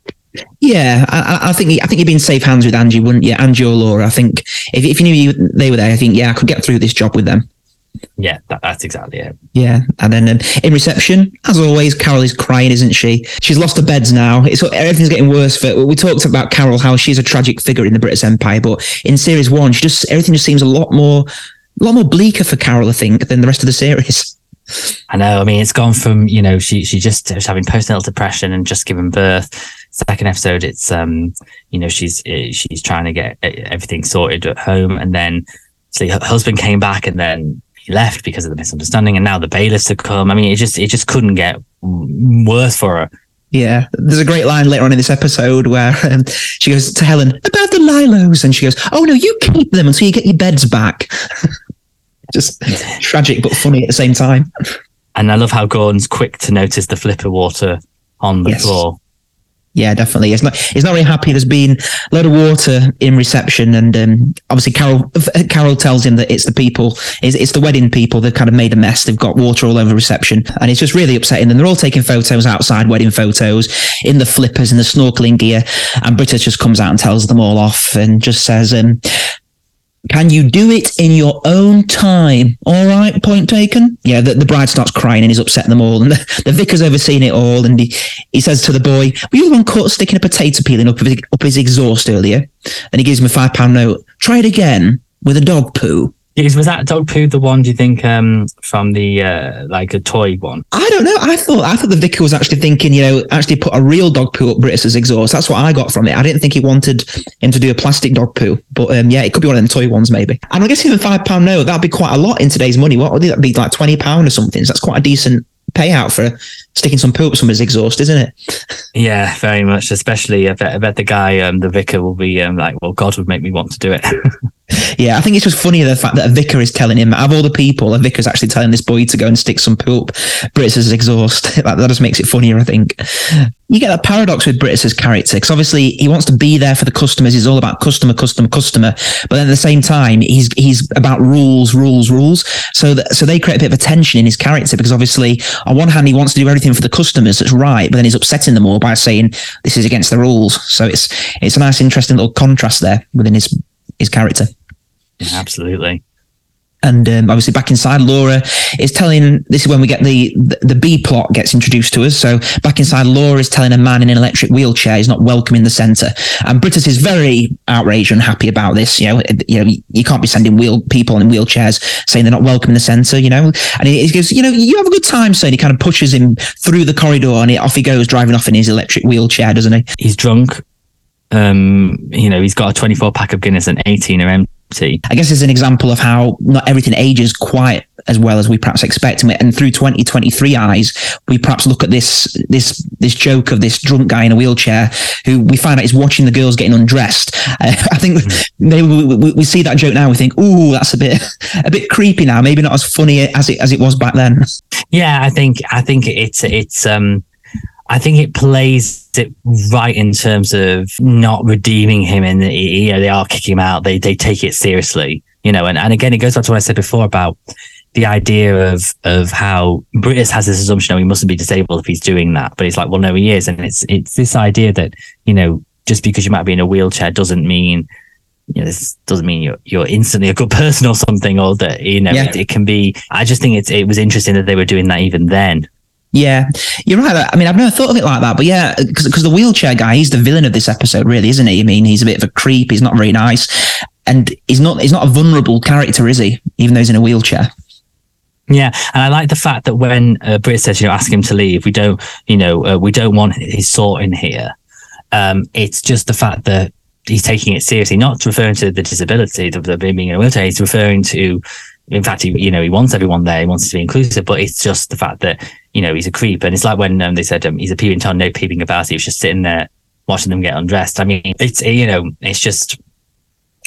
Yeah, I, I- think I think you'd be in safe hands with Angie, wouldn't you? Angie or Laura. I think if, if you knew you, they were there, I think yeah, I could get through this job with them. Yeah, that, that's exactly it. Yeah, and then um, in reception, as always, Carol is crying, isn't she? She's lost her beds now. It's everything's getting worse. For we talked about Carol, how she's a tragic figure in the Brittas Empire, but in series one, she just everything just seems a lot more, a lot more bleaker for Carol, I think, than the rest of the series. I know. I mean, it's gone from you know she she just was having postnatal depression and just giving birth. Second episode, it's um you know she's uh, she's trying to get uh, everything sorted at home, and then so her husband came back, and then he left because of the misunderstanding, and now the bailiffs have come. I mean, it just it just couldn't get worse for her. Yeah, there's a great line later on in this episode where um, she goes to Helen about the Lilos, and she goes, "Oh no, you keep them until you get your beds back." Just tragic but funny at the same time. And I love how Gordon's quick to notice the flipper water on the Yes. floor. Yeah, definitely. It's not. He's not really happy. There's been a load of water in reception, and um, obviously Carol. Carol tells him that it's the people. It's, it's the wedding people that kind of made a mess. They've got water all over reception, and it's just really upsetting. And they're all taking photos outside, wedding photos in the flippers and the snorkeling gear. And Brittas just comes out and tells them all off, and just says, um, "Can you do it in your own time? All right, point taken." Yeah, the, the bride starts crying and he's upsetting them all, and the, the vicar's overseen it all, and he he says to the boy, Were you the one caught sticking a potato peeling up his, up his exhaust earlier? And he gives him a five pound note. Try it again with a dog poo. Is- Was that dog poo the one? Do you think um, from the uh, like a toy one? I don't know. I thought I thought the vicar was actually thinking, you know, actually put a real dog poo up Brittas's exhaust. That's what I got from it. I didn't think he wanted him to do a plastic dog poo. But um, yeah, it could be one of the toy ones maybe. And I guess even five pound note, that'd be quite a lot in today's money. What would that be like twenty pound or something? So that's quite a decent payout for sticking some poo up somebody's exhaust, isn't it? Yeah, very much. Especially, I bet, I bet the guy, um, the vicar, will be um, like, "Well, God would make me want to do it." Yeah, I think it's just funny the fact that a vicar is telling him, of all the people, a vicar's actually telling this boy to go and stick some poop. up Brittas's exhaust. that, that just makes it funnier, I think. You get that paradox with Brittas's character because obviously he wants to be there for the customers. He's all about customer, customer, customer. But then at the same time, he's he's about rules, rules, rules. So that, so they create a bit of a tension in his character because obviously on one hand he wants to do everything for the customers that's right, but then he's upsetting them all by saying this is against the rules. So it's it's a nice, interesting little contrast there within his his character. Yeah, absolutely. And um, obviously, back inside, Laura is telling. This is when we get the, the the B plot gets introduced to us. So back inside, Laura is telling a man in an electric wheelchair he's not welcome in the centre, and Brittas is very outraged and happy about this. You know, you know, you can't be sending wheel people in wheelchairs saying they're not welcome in the centre. You know, and he, he goes, you know, you have a good time. And he kind of pushes him through the corridor, and he, off he goes, driving off in his electric wheelchair, doesn't he? He's drunk. Um, you know, he's got a 24 pack of Guinness and 18 are empty. I guess it's an example of how not everything ages quite as well as we perhaps expect. And through 2023 eyes, we perhaps look at this this this joke of this drunk guy in a wheelchair who we find out is watching the girls getting undressed. Uh, I think maybe we, we, we see that joke now. We think, ooh, that's a bit a bit creepy now. Maybe not as funny as it as it was back then. Yeah, I think I think it's it's um I think it plays it right in terms of not redeeming him and you know they are kicking him out. They they take it seriously, you know. And, and again, it goes back to what I said before about the idea of of how Brittas has this assumption, oh, he mustn't be disabled if he's doing that. But it's like, well, no, he is, and it's it's this idea that you know just because you might be in a wheelchair doesn't mean you know, this doesn't mean you're you're instantly a good person or something, or that you know Yeah. it, it can be. I just think it's it was interesting that they were doing that even then. Yeah, you're right. I mean, I've never thought of it like that, but yeah, because the wheelchair guy, he's the villain of this episode, really, isn't he? I mean, he's a bit of a creep. He's not very nice, and he's not he's not a vulnerable character, is he? Even though he's in a wheelchair. Yeah, and I like the fact that when uh, Brit says, you know, ask him to leave, we don't, you know, uh, we don't want his sort in here. Um, it's just the fact that he's taking it seriously, not referring to the disability, the, the being in a wheelchair. He's referring to, in fact, he, you know, he wants everyone there. He wants it to be inclusive, but it's just the fact that, you know, he's a creep. And it's like when um, they said um, he's a peeping Tom, no peeping about it. He was just sitting there watching them get undressed. I mean, it's, you know, it's just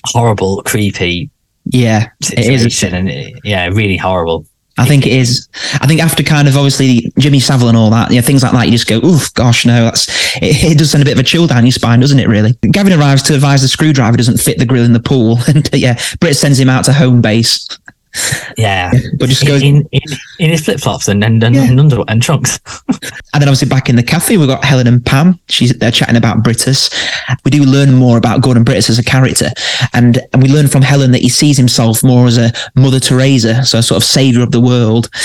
horrible, creepy Yeah, it is. And yeah, really horrible. I think it is. I think after kind of obviously Jimmy Savile and all that, you know, things like that, you just go, oof, gosh, no, that's it, it does send a bit of a chill down your spine, doesn't it? Really. Gavin arrives to advise the screwdriver doesn't fit the grill in the pool, and yeah, Britt sends him out to home base, Yeah. but just goes. in, in in his flip flops and and, and, Yeah. and underwear and trunks. And then obviously back in the cafe, we've got Helen and Pam. She's they're chatting about Brittas. We do learn more about Gordon Brittas as a character, and and we learn from Helen that he sees himself more as a Mother Teresa, so a sort of savior of the world.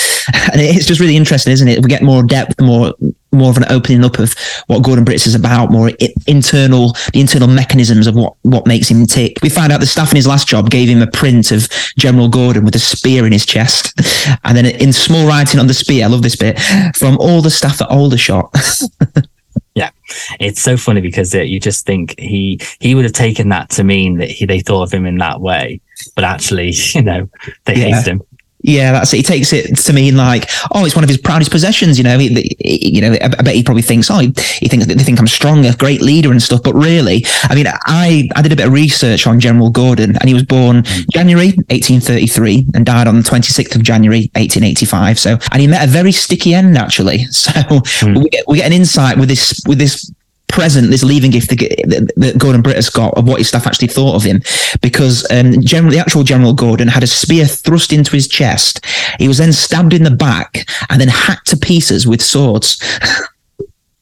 And it's just really interesting, isn't it? We get more depth, more more of an opening up of what Gordon Brittas is about, more internal the internal mechanisms of what what makes him tick. We find out the staff in his last job gave him a print of General Gordon with a spear in his chest, and then in small writing on the spear, I love this bit from all the staff at Aldershot. Yeah, it's so funny because uh, you just think he he would have taken that to mean that he, they thought of him in that way, but actually, you know, they Yeah. hated him. Yeah, that's it. He takes it to mean like, oh, it's one of his proudest possessions. You know, he, he, you know, I bet he probably thinks, oh, he, he thinks they think I'm strong, a great leader and stuff. But really, I mean, I I did a bit of research on General Gordon, and he was born January 1833 and died on the 26th of January 1885. So, and he met a very sticky end actually. So mm. we, get, we get an insight with this with this present, this leaving gift that, that Gordon Brittas got of what his staff actually thought of him, because um, general, the actual General Gordon had a spear thrust into his chest. He was then stabbed in the back and then hacked to pieces with swords.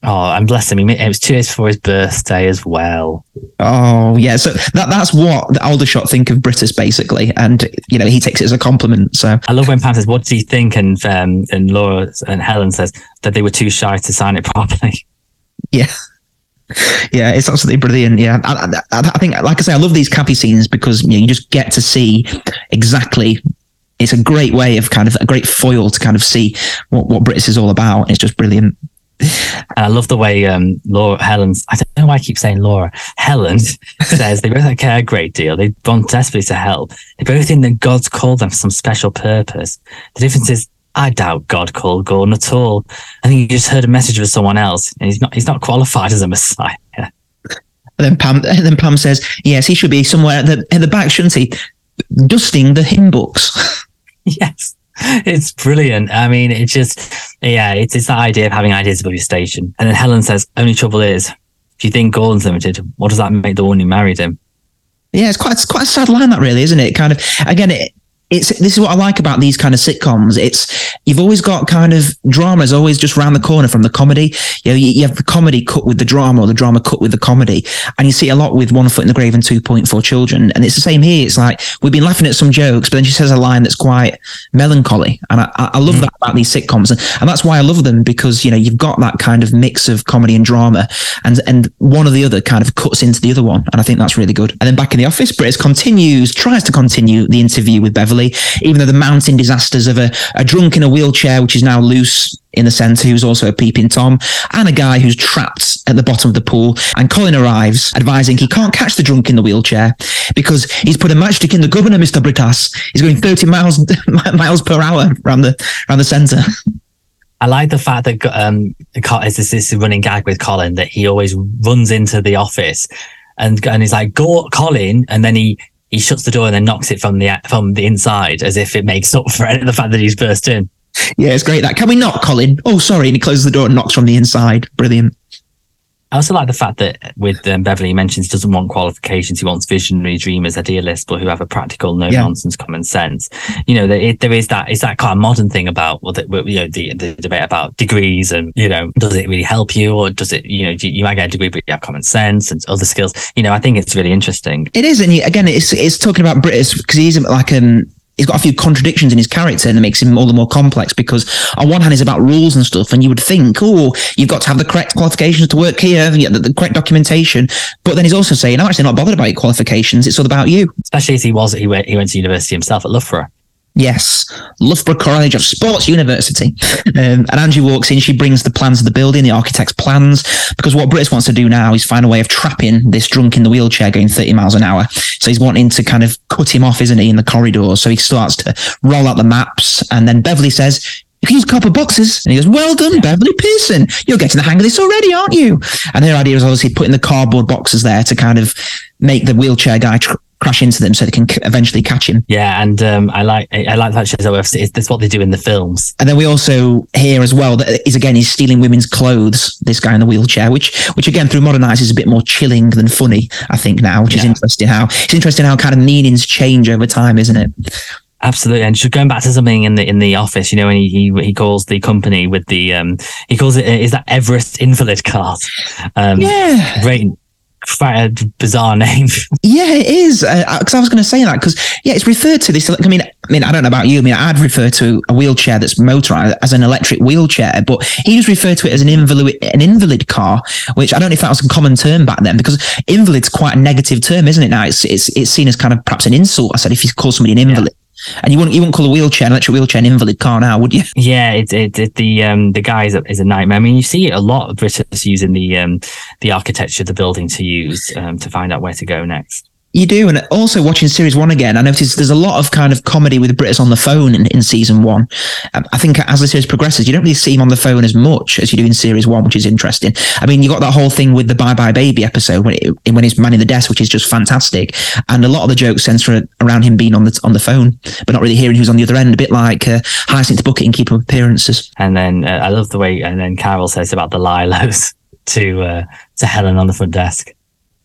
Oh, and bless him. It was two days before his birthday as well. Oh, yeah. So that that's what the Aldershot think of Brittas, basically. And, you know, he takes it as a compliment. So I love when Pam says, What do you think? And, um, and Laura and Helen says that they were too shy to sign it properly. Yeah yeah, it's absolutely brilliant. Yeah, I, I, I, think, like I say, I love these cappy scenes because you, know, you just get to see exactly. It's a great way of kind of a great foil to kind of see what what Brittas is all about. It's just brilliant. I love the way um, Laura Helen's. I don't know why I keep saying Laura. Helen says they both care a great deal. They want desperately to help. They both think that God's called them for some special purpose. The difference is I doubt God called Gordon at all. I think he just heard a message of someone else, and he's not he's not qualified as a messiah. And then Pam, and then Pam says, "Yes, he should be somewhere at the at the back, shouldn't he? Dusting the hymn books." yes, it's brilliant. I mean, it's just yeah, it's it's that idea of having ideas above your station. And then Helen says, "Only trouble is, if you think Gordon's limited, what does that make the one who married him?" Yeah, it's quite it's quite a sad line that really, isn't it? Kind of again, it it's this is what I like about these kind of sitcoms. It's you've always got kind of drama is always just round the corner from the comedy. You know, you, you, have the comedy cut with the drama or the drama cut with the comedy, and you see a lot with One Foot in the Grave and Two Point Four Children. And it's the same here. It's like we've been laughing at some jokes, but then she says a line that's quite melancholy, and I, I love mm. that about these sitcoms, and, and that's why I love them because you know you've got that kind of mix of comedy and drama, and and one or the other kind of cuts into the other one, and I think that's really good. And then back in the office, Brittas continues, tries to continue the interview with Beverly even though the mounting disasters of a, a drunk in a wheelchair, which is now loose in the centre, who's also a peeping Tom, and a guy who's trapped at the bottom of the pool. And Colin arrives, advising he can't catch the drunk in the wheelchair because he's put a matchstick in the governor, Mr. Brittas. He's going 30 miles miles per hour around the around the centre. I like the fact that um, is this, this running gag with Colin that he always runs into the office and and he's like, "Go, Colin," and then he he shuts the door and then knocks it from the from the inside as if it makes up for the fact that he's burst in. Yeah, it's great. That can we not, Colin? Oh, sorry, and he closes the door and knocks from the inside. Brilliant. I also like the fact that with um, Beverly, he mentions he doesn't want qualifications. He wants visionary dreamers, idealists, but who have a practical, no nonsense common sense. You know, there, there is that, is that kind of modern thing about, well, the, you know, the, the debate about degrees and, you know, does it really help you or does it, you know, you, you might get a degree, but you have common sense and other skills. You know, I think it's really interesting. It is. And again, it's, it's talking about Brittas because he's like an, he's got a few contradictions in his character and it makes him all the more complex because on one hand he's about rules and stuff and you would think oh you've got to have the correct qualifications to work here the, the correct documentation but then he's also saying i'm actually not bothered about your qualifications it's all about you. Especially as he was he went, he went to university himself at loughborough Yes, Loughborough College of Sports University. Um, and Angie walks in. She brings the plans of the building, the architect's plans, because what Brittas wants to do now is find a way of trapping this drunk in the wheelchair going 30 miles an hour. So he's wanting to kind of cut him off, isn't he, in the corridor? So he starts to roll out the maps. And then Beverly says, you can use copper boxes. And he goes, well done, Beverly Pearson. You're getting the hang of this already, aren't you? And her idea is obviously putting the cardboard boxes there to kind of make the wheelchair guy tr- crash into them so they can eventually catch him. Yeah, and um, I like I like that shows OFC. That's what they do in the films. And then we also hear as well that is again he's stealing women's clothes. This guy in the wheelchair, which which again through modern eyes is a bit more chilling than funny. I think now, which yeah. is interesting. How it's interesting how kind of meanings change over time, isn't it? Absolutely, and just going back to something in the in the office, you know, when he he, he calls the company with the um he calls it is that Everest invalid card. Um, yeah, great quite a bizarre name. yeah, it is. Because uh, I was going to say that because yeah, it's referred to this. I mean, I mean, I don't know about you. I mean, I'd refer to a wheelchair that's motorized as an electric wheelchair, but he just referred to it as an invalid an invalid car, which I don't know if that was a common term back then because invalid's quite a negative term, isn't it? Now it's it's it's seen as kind of perhaps an insult. I said if you call somebody an invalid. Yeah. And you wouldn't you wouldn't call a wheelchair an electric wheelchair an invalid car now, would you? Yeah, it, it, it the um the guy is a, is a nightmare. I mean, you see a lot of Brittas using the um the architecture of the building to use um to find out where to go next. You do, and also watching series one again, I noticed there's a lot of kind of comedy with Brittas on the phone in, in season one. Um, I think as the series progresses, you don't really see him on the phone as much as you do in series one, which is interesting. I mean, you got that whole thing with the Bye Bye Baby episode when it, when he's manning the desk, which is just fantastic, and a lot of the jokes center around him being on the on the phone, but not really hearing who's on the other end. A bit like uh, Hyacinth Bucket and Keep Up Appearances. And then uh, I love the way, and then Carol says about the Lilos to uh, to Helen on the front desk.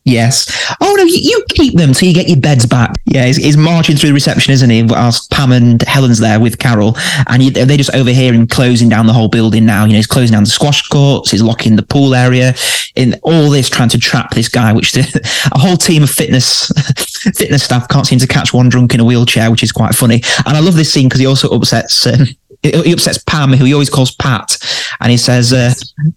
Yes. Oh no, you, you keep them till you get your beds back. Yeah, he's, he's marching through the reception, isn't he? Whilst Pam and Helen's there with Carol, and you, they just overhear him closing down the whole building. Now, you know, he's closing down the squash courts, he's locking the pool area, in all this trying to trap this guy, which a whole team of fitness fitness staff can't seem to catch one drunk in a wheelchair, which is quite funny. And I love this scene because he also upsets. Um, he upsets Pam, who he always calls Pat, and he says, uh,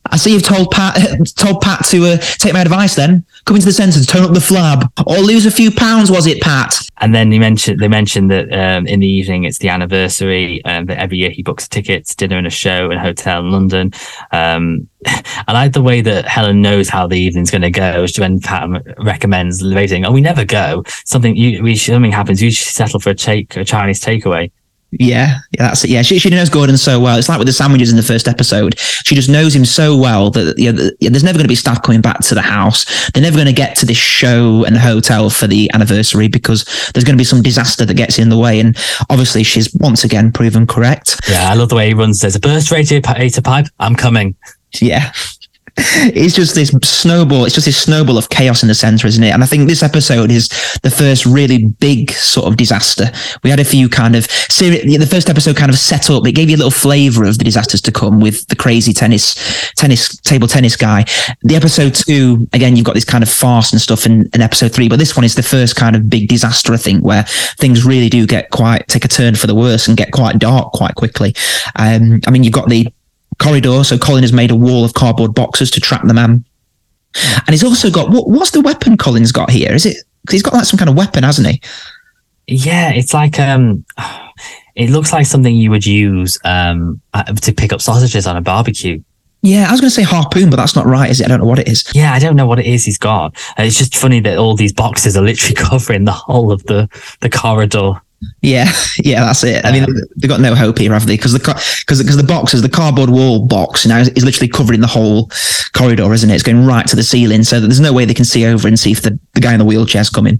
"I see you've told Pat told Pat to uh, take my advice. Then come into the centre turn up the flab, or lose a few pounds. Was it Pat?" And then he mentioned they mentioned that um, in the evening it's the anniversary. Um, that every year he books tickets, dinner and a show and a hotel in London. Um, I like the way that Helen knows how the evening's going to go. When Pat recommends rating, "Oh, we never go. Something you we something happens. You settle for a take a Chinese takeaway." Yeah, yeah, that's it. Yeah, she, she knows Gordon so well. It's like with the sandwiches in the first episode. She just knows him so well that you know, there's never going to be staff coming back to the house. They're never going to get to this show and the hotel for the anniversary because there's going to be some disaster that gets in the way. And obviously, she's once again proven correct. Yeah, I love the way he runs. There's a burst radiator pipe. I'm coming. Yeah, it's just this snowball. It's just this snowball of chaos in the center, isn't it? And I think this episode is the first really big sort of disaster. We had a few kind of the first episode kind of set up. It gave you a little flavor of the disasters to come with the crazy tennis, tennis table tennis guy. The episode two, again, you've got this kind of farce and stuff in, in episode three, but this one is the first kind of big disaster, I think, where things really do get quite take a turn for the worse and get quite dark quite quickly. Um, I mean, you've got the corridor. So Colin has made a wall of cardboard boxes to trap the man. And he's also got what, what's the weapon Colin's got here? Is it because he's got like some kind of weapon, hasn't he? Yeah, it's like um, it looks like something you would use um uh, to pick up sausages on a barbecue. Yeah, I was going to say harpoon, but that's not right, is it? I don't know what it is. Yeah, I don't know what it is he's got. It's just funny that all these boxes are literally covering the whole of the the corridor. Yeah, yeah, that's it. I mean, they've got no hope here, have they? Because the because because the boxes, the cardboard wall box now is, is literally covering the whole corridor, isn't it? It's going right to the ceiling, so that there's no way they can see over and see if the, the guy in the wheelchair's coming.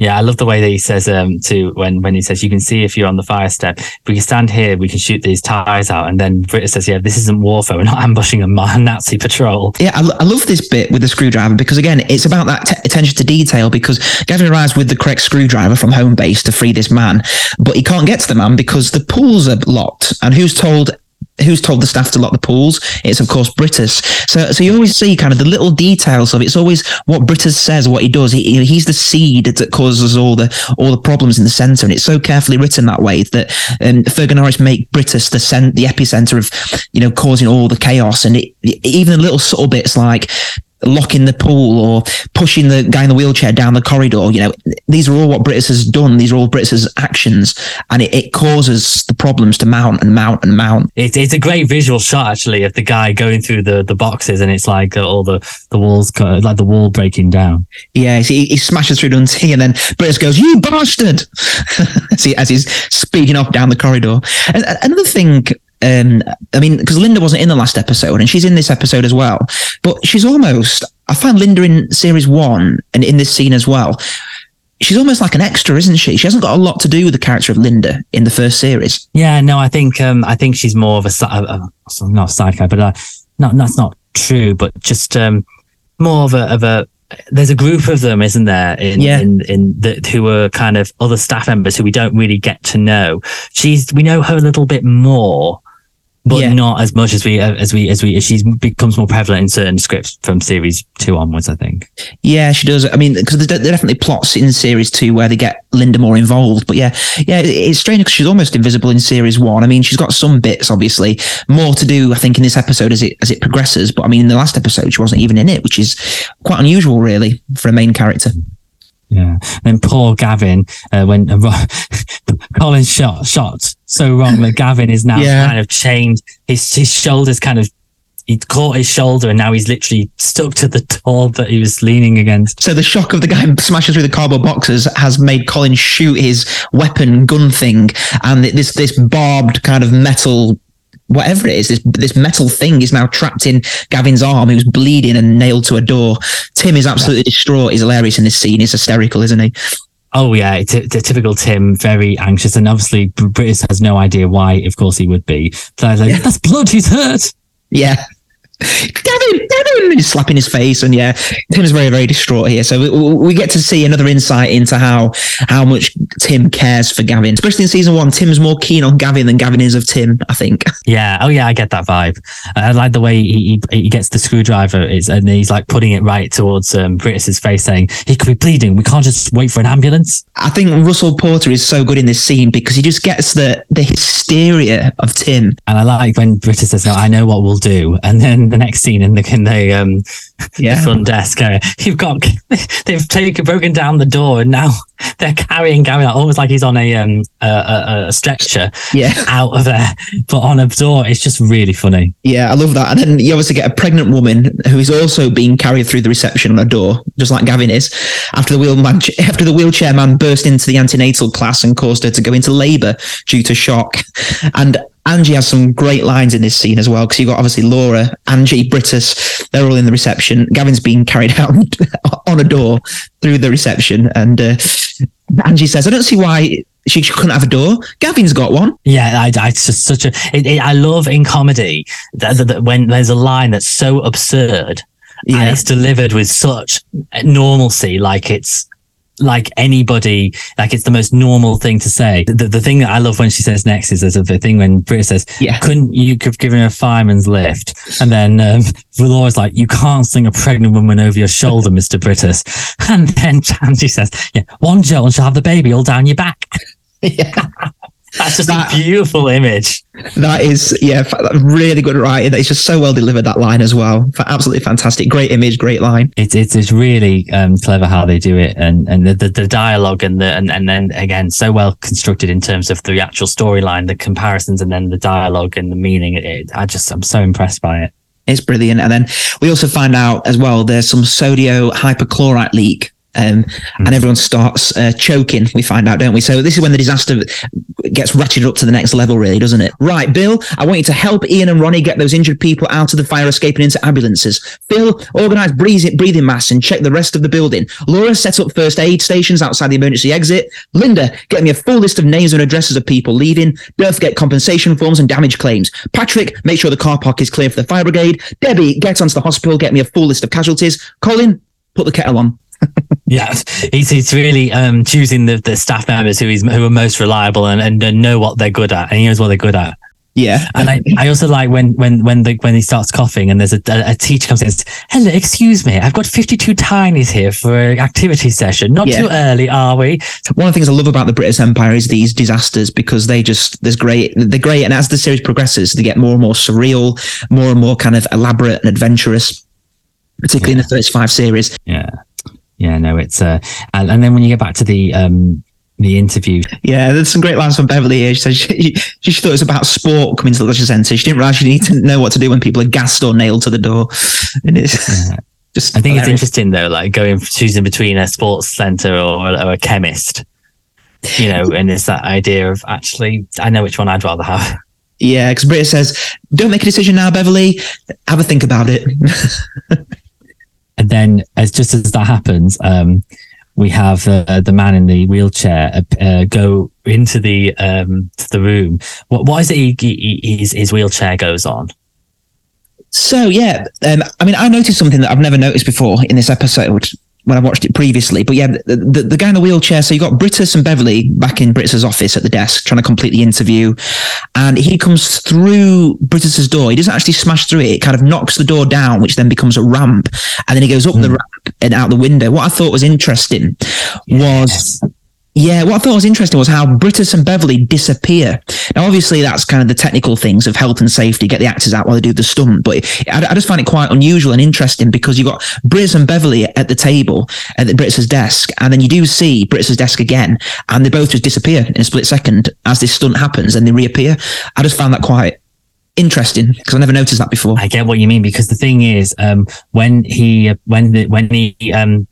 Yeah, I love the way that he says um to when when he says you can see if you're on the fire step. If we can stand here, we can shoot these tires out, and then Brittas says, "Yeah, this isn't warfare. We're not ambushing a Nazi patrol." Yeah, I, I love this bit with the screwdriver because again, it's about that t- attention to detail. Because Gavin arrives with the correct screwdriver from home base to free this man but he can't get to the man because the pools are locked. And who's told who's told the staff to lock the pools? It's of course Brittas. So, so you always see kind of the little details of it. It's always what Brittas says, what he does. He, he's the seed that causes all the all the problems in the center, and it's so carefully written that way that um, Fergus Norriss make Brittas the cent- the epicenter of you know causing all the chaos, and it, even the little subtle bits like locking the pool or pushing the guy in the wheelchair down the corridor. You know, these are all what Brittas has done. These are all Brittas's actions, and it, it, causes the problems to mount and mount and mount. It, it's a great visual shot actually of the guy going through the, the boxes, and it's like uh, all the the walls, like the wall breaking down. Yeah, he, he smashes through Dundee, and then Brittas goes, "You bastard!" as, he, as he's speeding off down the corridor. And another thing um, I mean, because Linda wasn't in the last episode and she's in this episode as well, but she's almost, I find Linda in series one and in this scene as well. She's almost like an extra, isn't she? She hasn't got a lot to do with the character of Linda in the first series. Yeah, no, I think um, I think she's more of a, a, a not a side character, but uh, not that's not true. But just um, more of a of a there's a group of them, isn't there? In yeah. in, in the, who are kind of other staff members who we don't really get to know. She's we know her a little bit more but yeah. not as much as we uh, as we as we as she becomes more prevalent in certain scripts from series two onwards. I think. Yeah, she does. I mean, because there, there definitely plots in series two where they get Linda more involved. But yeah, yeah, it's strange because she's almost invisible in series one. I mean, she's got some bits, obviously, more to do. I think in this episode as it as it progresses. But I mean, in the last episode, she wasn't even in it, which is quite unusual, really, for a main character. Yeah. then poor Gavin, uh, when uh, Colin shot shot so wrong that Gavin is now yeah. kind of chained. His his shoulders kind of he caught his shoulder and now he's literally stuck to the door that he was leaning against. So the shock of the guy smashing through the cardboard boxes has made Colin shoot his weapon gun thing, and this this barbed kind of metal. Whatever it is, this this metal thing is now trapped in Gavin's arm. He was bleeding and nailed to a door. Tim is absolutely distraught. He's hilarious in this scene. He's hysterical, isn't he? Oh yeah, it's a, it's a typical Tim, very anxious, and obviously Brittas has no idea why. Of course, he would be. So I was like, yeah. "That's blood. He's hurt." Yeah. Gavin, Gavin, he's slapping his face, and yeah, Tim's very, very distraught here. So we, we, get to see another insight into how how much Tim cares for Gavin, especially in season one. Tim's more keen on Gavin than Gavin is of Tim. I think. Yeah. Oh yeah, I get that vibe. I like the way he he, he gets the screwdriver and he's like putting it right towards um, face, saying he could be bleeding. We can't just wait for an ambulance. I think Russell Porter is so good in this scene because he just gets the the hysteria of Tim. And I like when Brittas says, "No, I know what we'll do," and then the next scene in the in the um yeah. the front desk, uh, you've got they've taken broken down the door and now they're carrying Gavin almost like he's on a um a, a, a, stretcher yeah out of there, but on a door. It's just really funny. Yeah, I love that. And then you obviously get a pregnant woman who is also being carried through the reception on a door, just like Gavin is. After the wheelman, after the wheelchair man burst into the antenatal class and caused her to go into labour due to shock, and Angie has some great lines in this scene as well because you've got obviously Laura, Angie, Brittas, they're all in the reception. Gavin's being carried out on a door through the reception, and uh, Angie says, "I don't see why she couldn't have a door. Gavin's got one. Yeah, I, I it's just such a. It, it, I love in comedy that, that, that, when there's a line that's so absurd yeah. and it's delivered with such normalcy, like it's like anybody, like it's the most normal thing to say. The, the thing that I love when she says next is there's a thing when Brittas says, yeah. couldn't you have given her a fireman's lift? And then um, Laura's like, you can't sling a pregnant woman over your shoulder, Mr. Brittas. And then Chanty says, yeah, one jolt and she'll have the baby all down your back. Yeah. That's just that, a beautiful image. That is, yeah, really good writing. It's just so well delivered that line as well. Absolutely fantastic. Great image, great line. It's it's, it's really um, clever how they do it, and and the, the, the dialogue and the and and then again so well constructed in terms of the actual storyline, the comparisons, and then the dialogue and the meaning. It, it, I just I'm so impressed by it. It's brilliant. And then we also find out as well there's some sodium hypochlorite leak um, mm. and everyone starts uh, choking. We find out, don't we? So this is when the disaster gets ratcheted up to the next level, really, doesn't it? Right, Bill. I want you to help Ian and Ronnie get those injured people out of the fire escape and into ambulances. Phil, organise breathing, breathing masks and check the rest of the building. Laura, set up first aid stations outside the emergency exit. Linda, get me a full list of names and addresses of people leaving. Don't forget compensation forms and damage claims. Patrick, make sure the car park is clear for the fire brigade. Debbie, get onto the hospital. Get me a full list of casualties. Colin, put the kettle on yeah, he's, he's really um, choosing the, the staff members who he's who are most reliable and, and, and know what they're good at, and he knows what they're good at. Yeah, and I, I also like when when when the when he starts coughing and there's a, a, a teacher comes in and says, "Hello, excuse me, I've got 52 tinies here for an activity session. Not yeah. too early, are we?" One of the things I love about the Brittas Empire is these disasters because they just there's great they're great, and as the series progresses, they get more and more surreal, more and more kind of elaborate and adventurous, particularly yeah. in the first five series. Yeah yeah, no, it's uh, and, and then when you get back to the um the interview. Yeah, there's some great lines from Beverly here. She said she, she, she, thought it was about sport coming to the leisure centre. She didn't realize you need to know what to do when people are gassed or nailed to the door. And it's yeah. just. I think hilarious. it's interesting though, like going choosing between a sports centre or, or a chemist. You know, and it's that idea of actually, I know which one I'd rather have. Yeah, because Brittas says, "Don't make a decision now, Beverly. Have a think about it." And then, as just as that happens, um, we have uh, the man in the wheelchair uh, uh, go into the um, the room. What is it? He, he, his his wheelchair goes on. So yeah, um, I mean, I noticed something that I've never noticed before in this episode when I watched it previously. But yeah, the, the, the, guy in the wheelchair. So you got Brittas and Beverly back in Brittas's office at the desk trying to complete the interview, and he comes through Brittas's door. He doesn't actually smash through it. It kind of knocks the door down, which then becomes a ramp, and then he goes up mm. the hmm. ramp and out the window. What I thought was interesting was. Yeah, what I thought was interesting was how Brittas and Beverly disappear. Now, obviously, that's kind of the technical things of health and safety, get the actors out while they do the stunt. But I, I just find it quite unusual and interesting because you've got Brittas and Beverly at the table at the Brittas's desk, and then you do see Brittas's desk again, and they both just disappear in a split second as this stunt happens and they reappear. I just found that quite interesting because I never noticed that before. I get what you mean because the thing is, um, when he when the when he um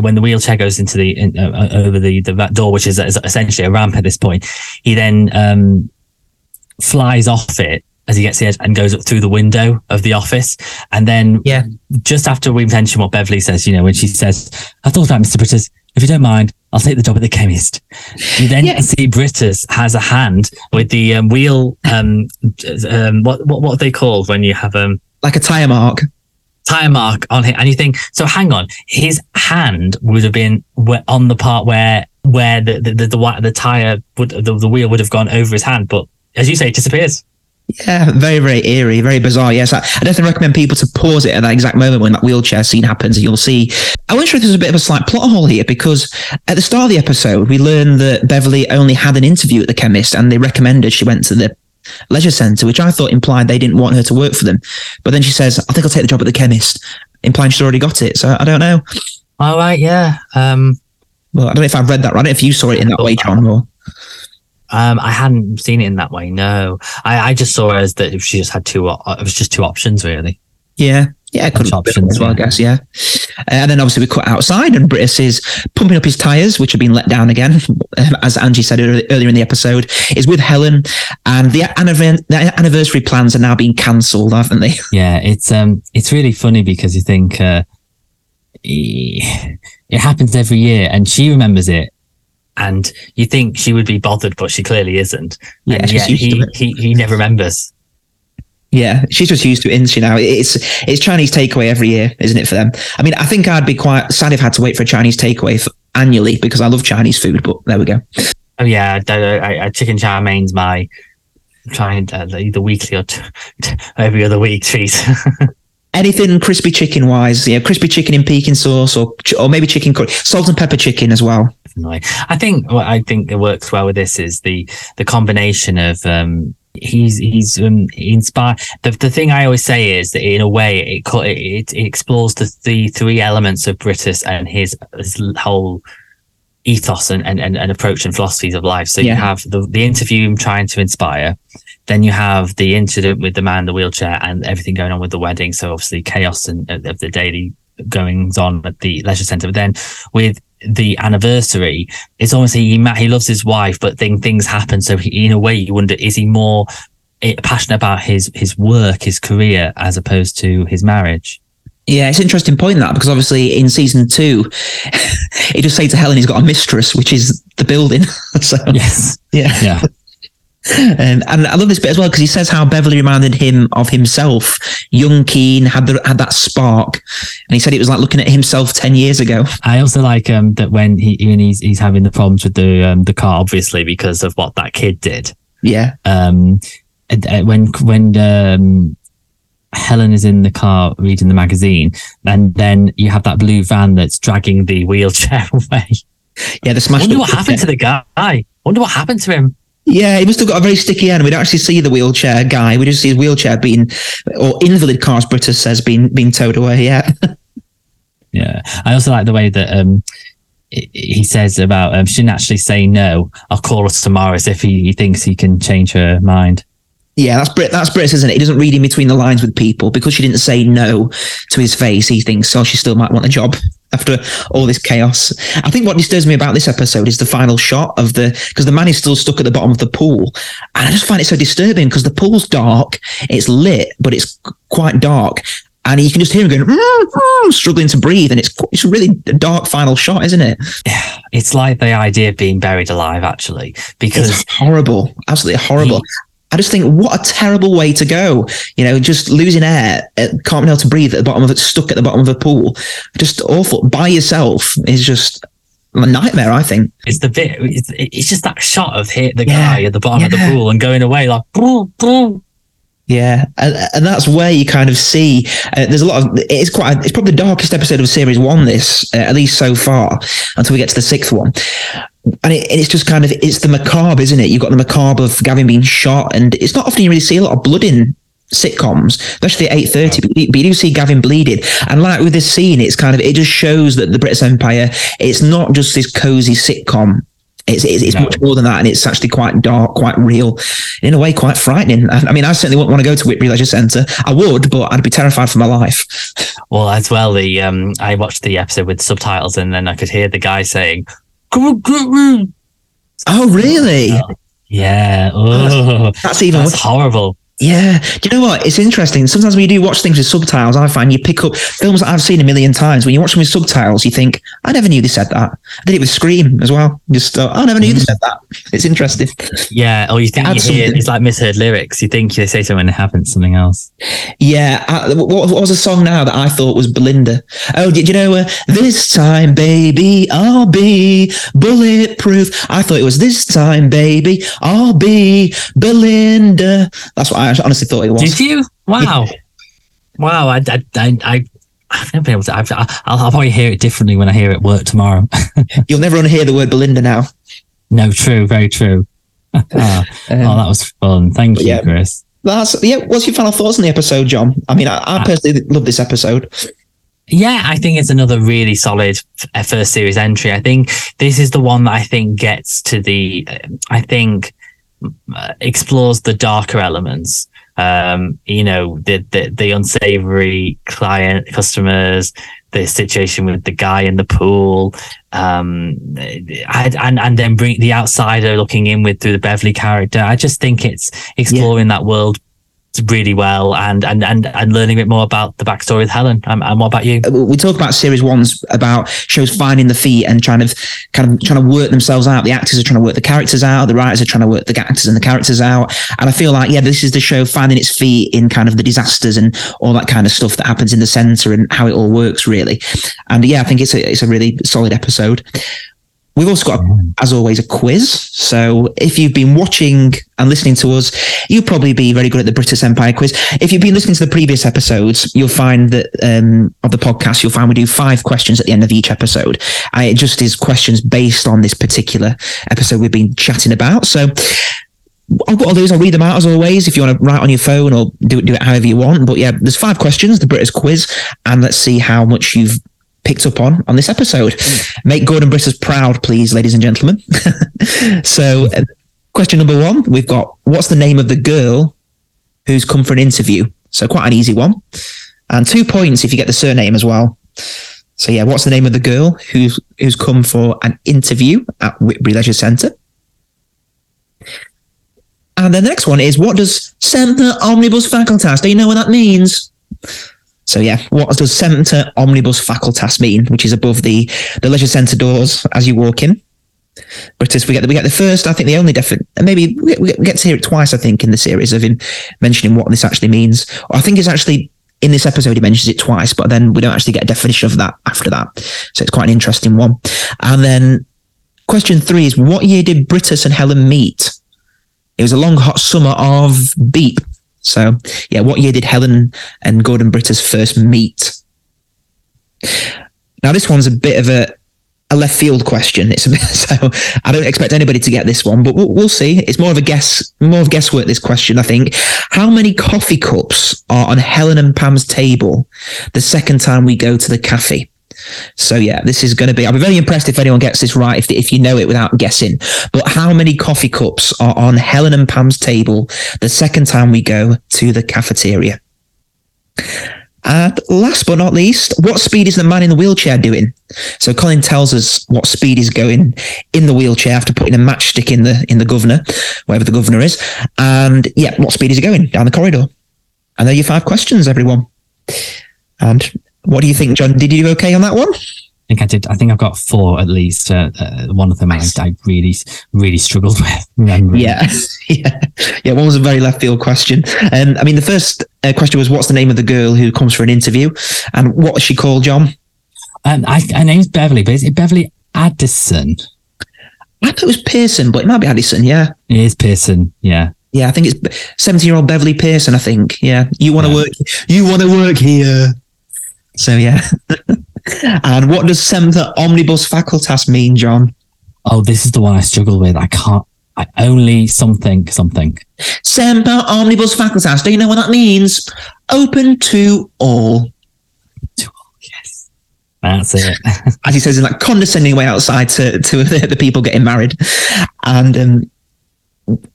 when the wheelchair goes into the in, uh, uh, over the the back door, which is, is essentially a ramp at this point, he then um flies off it as he gets the edge and goes up through the window of the office, and then Yeah. just after we mention what Beverly says, you know, when she says, "I thought about Mister Brittas. If you don't mind, I'll take the job at the chemist." You then Yeah. see Brittas has a hand with the um, wheel. Um, um, what what what are they called when you have um Like a tire mark. Tire mark on it, and you think, so hang on, his hand would have been on the part where where the the the, the, the tire would the, the wheel would have gone over his hand, but as you say, it disappears. Yeah, very, very eerie, very bizarre. Yes, I, I definitely recommend people to pause it at that exact moment when that wheelchair scene happens, and you'll see. I wonder if there's a bit of a slight plot hole here because at the start of the episode, we learned that Beverly only had an interview at the chemist, and they recommended she went to the leisure centre, which I thought implied they didn't want her to work for them. But then she says, "I think I'll take the job at the chemist," implying she's already got it. So I don't know. All right, yeah. Um, Well, I don't know if I've read that right. I don't know if you saw it in that way, John. Or um, I hadn't seen it in that way. No, I, I just saw it as that she just had two, it was just two options really. Yeah. Yeah, it could have been as well, I guess, yeah. Uh, and then obviously we cut outside and Brittas is pumping up his tyres, which have been let down again, um, as Angie said earlier in the episode, is with Helen. And the, anniver- the anniversary plans are now being cancelled, haven't they? Yeah, it's um, it's really funny because you think uh, it happens every year, and she remembers it, and you think she would be bothered, but she clearly isn't. Yeah, and she's yet he, he he never remembers. Yeah, she's just used to it, isn't she now? It's it's Chinese takeaway every year, isn't it, for them? I mean, I think I'd be quite sad if I had to wait for a Chinese takeaway for, annually because I love Chinese food, but there we go. Oh yeah, I, I, I, chicken chow mein's my trying uh, either weekly or t- t- every other week treat. Anything crispy chicken wise, yeah, crispy chicken in Peking sauce or ch- or maybe chicken curry, salt and pepper chicken as well. I think what I think that works well with this is the the combination of um he's he's um, inspired. The the thing I always say is that in a way it it, it explores the, the three elements of Brittas and his his whole ethos and, and, and, and approach and philosophies of life. So Yeah. you have the the interview trying to inspire. Then you have the incident with the man in the wheelchair and everything going on with the wedding. So obviously chaos and of the daily goings on at the leisure centre. But then with the anniversary, it's almost he he loves his wife, but then things happen. So he, in a way, you wonder is he more eh, passionate about his his work, his career, as opposed to his marriage? Yeah, it's an interesting point that because obviously in season two, he just say to Helen he's got a mistress, which is the building. so Yes. yeah, Yeah. And, and I love this bit as well because he says how Beverly reminded him of himself, young, keen, had the, had that spark, and he said it was like looking at himself ten years ago. I also like um that when he when he's he's having the problems with the um the car, obviously because of what that kid did. Yeah, um and, uh, when when um Helen is in the car reading the magazine, and then you have that blue van that's dragging the wheelchair away. yeah, the smashed. Wonder what happened to the guy. Wonder what happened to him. Yeah, he must have got a very sticky hand. We don't actually see the wheelchair guy. We just see his wheelchair being, or invalid cars, Brittas says, being being towed away. Yeah, Yeah, I also like the way that um he- he says about um, she didn't actually say no. I'll call us tomorrow as if he, he thinks he can change her mind. Yeah, that's Brit. That's Brittas, isn't it? He doesn't read in between the lines with people because she didn't say no to his face. He thinks, oh, she still might want the job after all this chaos. I think what disturbs me about this episode is the final shot of the because the man is still stuck at the bottom of the pool, and I just find it so disturbing because the pool's dark, it's lit, but it's quite dark. And you can just hear him going, "Mm, mm," struggling to breathe, and it's it's a really dark final shot, isn't it? It's like the idea of being buried alive, actually, because It's horrible, absolutely horrible. I just think, what a terrible way to go. You know, just losing air, uh, can't be able to breathe at the bottom of it, stuck at the bottom of a pool. Just awful. By yourself is just a nightmare, I think. it's the bit. It's, it's just that shot of hit the Yeah, guy at the bottom of the pool and going away like. "Boom, boom." Yeah, and, and that's where you kind of see uh, there's a lot of it's quite it's probably the darkest episode of series one this uh, at least so far until we get to the sixth one, and, it, and it's just kind of it's the macabre, isn't it? You've got the macabre of Gavin being shot, and it's not often you really see a lot of blood in sitcoms, especially at eight thirty. But, you- but you do see Gavin bleeding, and like with this scene, it's kind of it just shows that the Brittas Empire it's not just this cozy sitcom It's, it's, it's No. much more than that, and it's actually quite dark, quite real, in a way, quite frightening. And, I mean, I certainly wouldn't want to go to Whitbury Leisure Centre. I would, but I'd be terrified for my life. Well, as well, the um, I watched the episode with subtitles, and then I could hear the guy saying, "Come on, get me." Oh, really? Yeah. Oh, That's even that's horrible. Yeah. Do you know what? It's interesting. Sometimes when you do watch things with subtitles, I find you pick up films that I've seen a million times. When you watch them with subtitles, you think, I never knew they said that. I did it with Scream as well. Just, uh, I never knew they said that. It's interesting. Yeah. Or you think you hear something. it's like misheard lyrics. You think they say something and it happens something else. Yeah. I, what, what was a song now that I thought was Belinda? Oh, did you know, uh, this time, baby, I'll be bulletproof. I thought it was this time, baby, I'll be Belinda. That's what I honestly thought it was. Did you? Wow. Wow. I, I, I, I I've never been able to. I've, I'll, I'll probably hear it differently when I hear it at work tomorrow. You'll never unhear the word Belinda now. no, true. Very true. oh, Um, oh, that was fun. Thank you, yeah. Chris. That's yeah. What's your final thoughts on the episode, John? I mean, I, I personally love this episode. Yeah, I think it's another really solid first series entry. I think this is the one that I think gets to the, I think uh, explores the darker elements. Um, you know, the the, the unsavory client customers, the situation with the guy in the pool, um, I, and and then bring the outsider looking in with through the Beverly character. I just think it's exploring that world really well and and and and learning a bit more about the backstory with Helen. Um, and what about you? Uh, We talk about series ones about shows finding the feet and trying to kind of trying to work themselves out. The actors are trying to work the characters out. The writers are trying to work the actors and the characters out. And I feel like yeah, this is the show finding its feet in kind of the disasters and all that kind of stuff that happens in the center and how it all works really. And yeah, I think it's a it's a really solid episode. We've also got, as always, a quiz. So if you've been watching and listening to us, you'll probably be very good at the Brittas Empire quiz. If you've been listening to the previous episodes, you'll find that um, of the podcast, you'll find we do five questions at the end of each episode. And it just is questions based on this particular episode we've been chatting about. So what I'll do is I'll read them out as always. If you want to write on your phone or do it, do it however you want. But yeah, there's five questions, the Brittas quiz, and let's see how much you've picked up on on this episode. Make Gordon Brittas proud, please, ladies and gentlemen. so, uh, question number one, we've got what's the name of the girl who's come for an interview? So quite an easy one, and two points if you get the surname as well. So yeah, what's the name of the girl who's who's come for an interview at Whitbury Leisure Centre? And the next one is what does Semper Omnibus Facultas? Do you know what that means? So yeah, what does Semper Omnibus Facultas mean? Which is above the the leisure centre doors as you walk in. But as we get the, we get the first, I think the only definite, maybe we we get to hear it twice. I think in the series of him mentioning what this actually means. I think it's actually in this episode he mentions it twice, but then we don't actually get a definition of that after that. So it's quite an interesting one. And then question three is what year did Brittas and Helen meet? It was a long hot summer of beep. So yeah, what year did Helen and Gordon Brittas first meet? Now this one's a bit of a a left field question. It's a bit, so I don't expect anybody to get this one, but we'll, we'll see. It's more of a guess, more of guesswork. This question, I think. How many coffee cups are on Helen and Pam's table the second time we go to the cafe? So yeah, this is going to be. I'll be very impressed if anyone gets this right. If if you know it without guessing. But how many coffee cups are on Helen and Pam's table the second time we go to the cafeteria? And last but not least, what speed is the man in the wheelchair doing? So Colin tells us what speed he's going in the wheelchair after putting a matchstick in the in the governor, wherever the governor is. And yeah, what speed is he going down the corridor? And there are your five questions, everyone. And what do you think, John? Did you do okay on that one? I think I did. I think I've got four at least. Uh, uh, one of them I, I really, really struggled with remembering. Yeah, yeah, yeah. One was a very left field question. Um, I mean, the first uh, question was, "What's the name of the girl who comes for an interview?" And what was she called, John? Um, I, her name's Beverly, but is it Beverly Addison? I thought it was Pearson, but it might be Addison. Yeah, It is Pearson. Yeah. yeah. I think it's seventeen-year-old Beverly Pearson. I think. Yeah, you want to Yeah. work? You want to work here? So yeah. and what does Semper Omnibus Facultas mean, John? Oh, this is the one I struggle with. I can't. I only something something. Semper Omnibus Facultas. Do you know what that means? Open to all. To all, yes. That's it. as he says in that condescending way outside to to the, the people getting married. And um,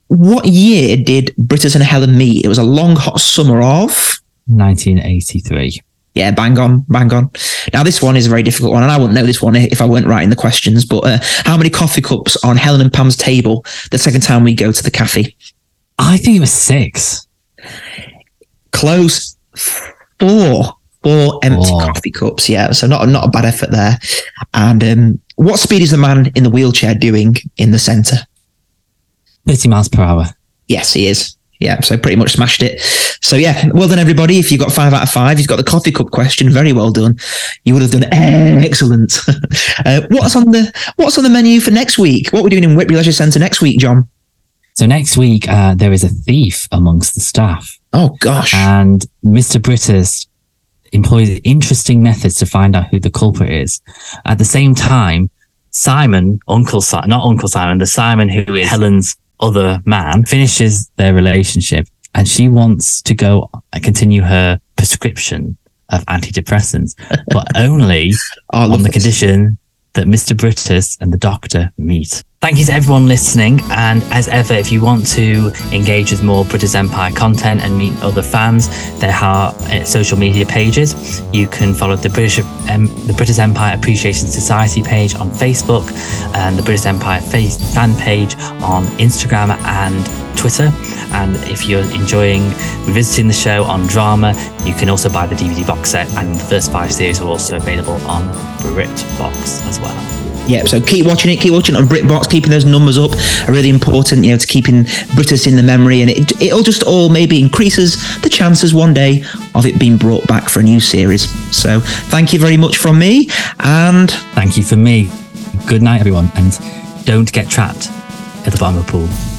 what year did Brittas and Helen meet? It was a long hot summer of 1983. Yeah, bang on, bang on. Now this one is a very difficult one, and I wouldn't know this one if I weren't writing the questions. But uh, how many coffee cups on Helen and Pam's table the second time we go to the cafe? I think it was six. Close. Four. Four empty Four. coffee cups. Yeah, so not not a bad effort there. And um, what speed is the man in the wheelchair doing in the centre? 30 miles per hour. Yes, he is. Yeah, so pretty much smashed it. So yeah, well done everybody. If you got five out of five, you've got the coffee cup question. Very well done. You would have done excellent. uh, what's on the What's on the menu for next week? What we're doing in Whitbury Leisure Centre next week, John? So next week, uh, there is a thief amongst the staff, Oh gosh, and Mr. Brittas employs interesting methods to find out who the culprit is. At the same time, Simon, Uncle Simon, not Uncle Simon, the Simon who is Helen's other man, finishes their relationship, and she wants to go and continue her prescription of antidepressants, but only oh, on the this. condition that Mr. Brittas and the doctor meet. Thank you to everyone listening. And as ever, if you want to engage with more Brittas Empire content and meet other fans, there are uh, social media pages. You can follow the Brittas um, the Brittas Empire Appreciation Society page on Facebook and the Brittas Empire face fan page on Instagram and Twitter. And if you're enjoying revisiting the show on drama, you can also buy the DVD box set, and the first five series are also available on BritBox as well. Yep, so keep watching it, keep watching it on BritBox, keeping those numbers up are really important, you know, to keeping Brittas in the memory, and it, it'll just all maybe increases the chances one day of it being brought back for a new series. So thank you very much from me, and Thank you for me. Good night, everyone, and don't get trapped at the bottom of the pool.